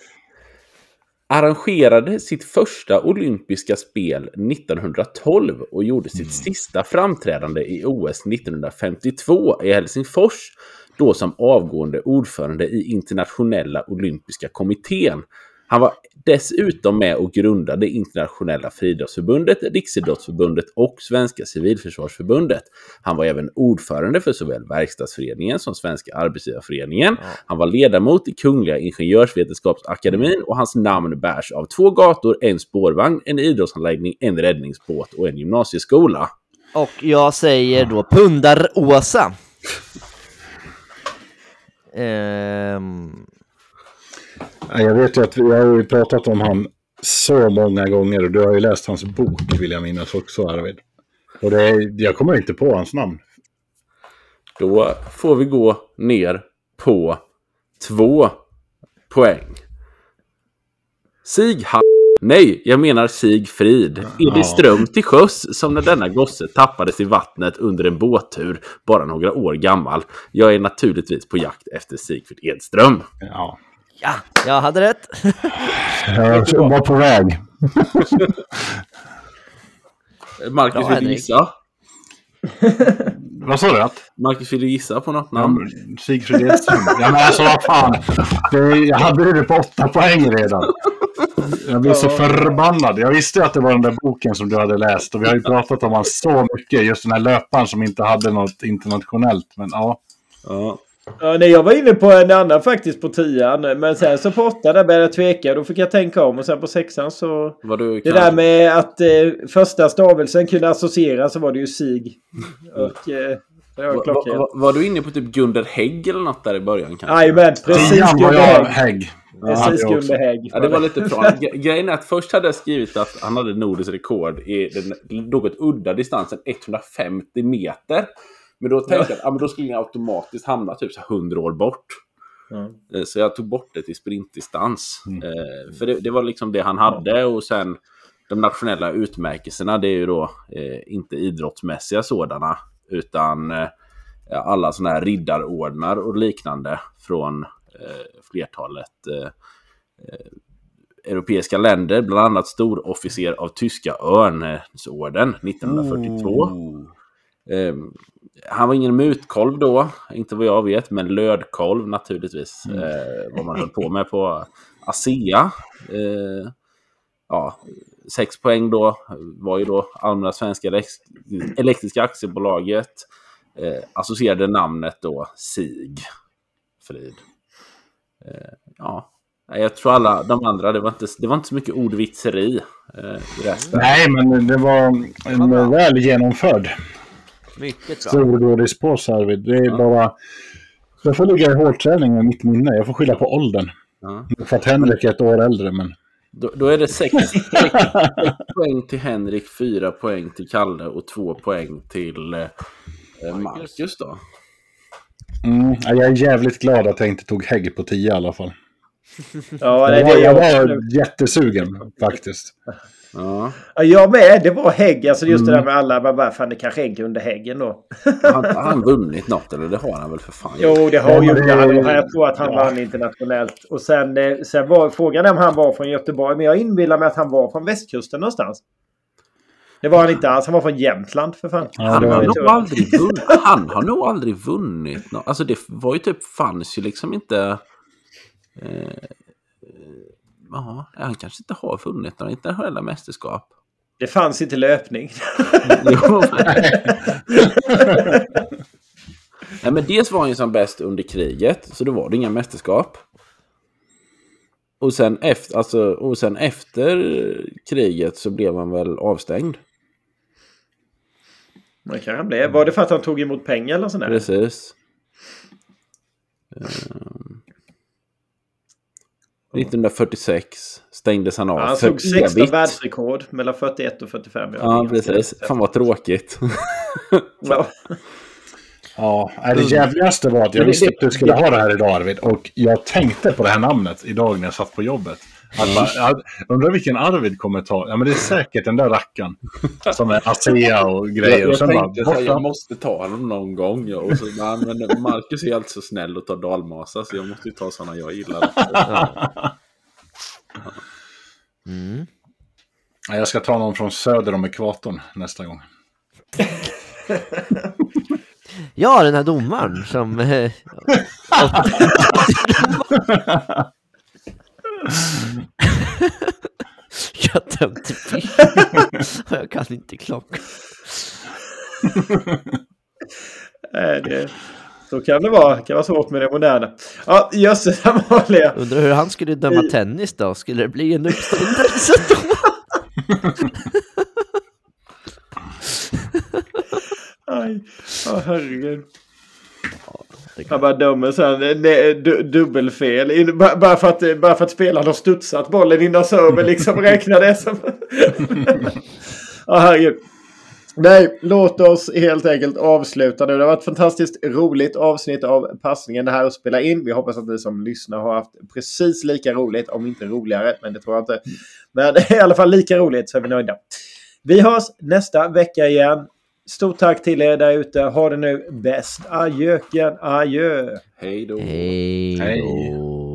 Arrangerade sitt första olympiska spel 1912 och gjorde sitt sista framträdande i OS 1952 i Helsingfors. Då som avgående ordförande i internationella olympiska kommittén. Han var dessutom med och grundade Internationella friidrottsförbundet, Riksidrottsförbundet och Svenska civilförsvarsförbundet. Han var även ordförande för såväl Verkstadsföreningen som Svenska arbetsgivarföreningen. Han var ledamot i Kungliga Ingenjörsvetenskapsakademin och hans namn bärs av två gator, en spårvagn, en idrottsanläggning, en räddningsbåt och en gymnasieskola. Och jag säger då Pundar-Åsa. Ehm, Jag vet ju att vi har ju pratat om han så många gånger och du har ju läst hans bok vill jag minnas också Arvid. Och det är, jag kommer inte på hans namn. Då får vi gå ner på två poäng. Sig Nej, jag menar Sigfrid. Är det ström till sjöss som när denna gosse tappades i vattnet under en båttur bara några år gammal. Jag är naturligtvis på jakt efter Sigfrid Edström. Ja. Ja, jag hade rätt. Jag var på väg. Marcus, Bra, vill gissa? Vad sa du? Att? Marcus, vill gissa på något namn? Sigfrid Edström. Ja, men alltså vad fan. Det, jag hade det på åtta poäng redan. Jag blev så förbannad. Jag visste att det var den där boken som du hade läst. Och vi har ju pratat om han så mycket. Just den här löparen som inte hade något internationellt. Men ja. Ja. Ja, nej, jag var inne på en annan faktiskt på tian. Men sen så på åtta där började jag tveka. Då fick jag tänka om. Och sen på sexan så... Vad du Det där med att eh, första stavelsen kunde associeras så var det ju sig. Och... Eh, var Va- va- klockrent. va- var du inne på typ Gunder Hägg eller något där i början? Jajamän, precis. Var jag Hägg. Hägg. Precis det också. under hägg. Ja, det var lite bra. Gre- Grejen är att först hade jag skrivit att han hade nordiskt rekord i den något udda distansen 150 meter. Men då tänkte jag att ja, men då skulle jag automatiskt hamna typ så här 100 år bort. Eh, Så jag tog bort det till sprintdistans. Mm. Eh, för det, det var liksom det han hade och sen de nationella utmärkelserna det är ju då eh, inte idrottsmässiga sådana utan eh, alla sådana här riddarordnar och liknande från eh, flertalet eh, europeiska länder. Bland annat storofficer av tyska Örnesorden 1942. Eh, han var ingen mutkolv då, inte vad jag vet, men lödkolv naturligtvis. Eh, vad man höll på med på ASEA. Eh, ja, sex poäng då var ju då Allmänna Svenska Elek- Elektriska Aktiebolaget. Eh, associerade namnet då SIG. Frid. Eh, ja, jag tror alla de andra, det var inte, det var inte så mycket ordvitseri eh, i resten. Nej, men det var en väl genomförd Mycket bra. stordådispås Arvid. Det är Ja. bara... Jag får ligga i hårdträning med mitt minne. Jag får skylla på åldern. Ja. För att Henrik är ett år äldre, men... Då, då är det sex, sex poäng till Henrik, fyra poäng till Kalle och två poäng till eh, Marcus då. Mm, ja, jag är jävligt glad att jag inte tog hägg på 10 i alla fall. Ja, det, jag, det jag var jättesugen faktiskt. Ja. Ja, jag med. Det var hägg. Alltså just det Mm. där med alla. Man bara, fan det kanske hägg under häggen då. Har han, vunnit något eller det har han väl för fan. Jo, det har ju det- han. Jag tror att han ja. vann internationellt. Och sen, eh, sen var frågan om han var från Göteborg. Men jag inbillar mig att han var från västkusten någonstans. Det var han inte alls. Han var från Jämtland för fan. Ja, Han det har, nog aldrig vunnit, han har nog aldrig vunnit något. Alltså det var ju typ, fanns ju liksom inte... Eh, ja, han kanske inte har vunnit några internationella mästerskap. Det fanns inte löpning. Jo. Nej, men dels var han ju som bäst under kriget, så då var det inga mästerskap. Och sen, efter, alltså, och sen efter kriget så blev han väl avstängd. Man kan han bli. Var det för att han tog emot pengar eller sånt där? Precis. 1946 stängdes han av Ja, han slog 16 evigt. världsrekord mellan 41 och 45. Jag Ja, precis. Fan vad tråkigt. Ja. Ja, det jävligaste var att jag visste att du skulle ha det här idag Arvid. Och jag tänkte på det här namnet idag när jag satt på jobbet. Att bara, jag undrar vilken Arvid kommer ta. Ja, men det är säkert den där rackaren. Som är ASEA och grejer. Jag, jag och sen tänkte bara, att jag måste ta honom någon gång. ja. Och så, nej, men Marcus är alltid så snäll och tar dalmasa så jag måste ju ta sådana jag gillar. Mm. Nej, Jag ska ta någon från söder om ekvatorn nästa gång. Ja, den här domaren som... Jag dömde fel. Och jag kan inte klockan. Nej, det, så kan det vara. Det kan vara svårt med det moderna. Ja, jösses Amalia. Undrar hur han skulle döma tennis då? Skulle det bli en uppståndelse då? Aj, ja herregud. Han bara dömer sen ne- du, dubbelfel. In, ba- bara, för att, bara för att spelaren har studsat bollen innan serven liksom räknar det som... ja herregud. Nej, låt oss helt enkelt avsluta nu. Det har varit ett fantastiskt roligt avsnitt av passningen det här att spela in. Vi hoppas att ni som lyssnar har haft precis lika roligt, om inte roligare. Men det tror jag inte. Men i alla fall lika roligt så är vi nöjda. Vi hörs nästa vecka igen. Stort tack till er där ute. Ha det nu bäst. Adjöken, adjö. Hej då. Hej Hej. då.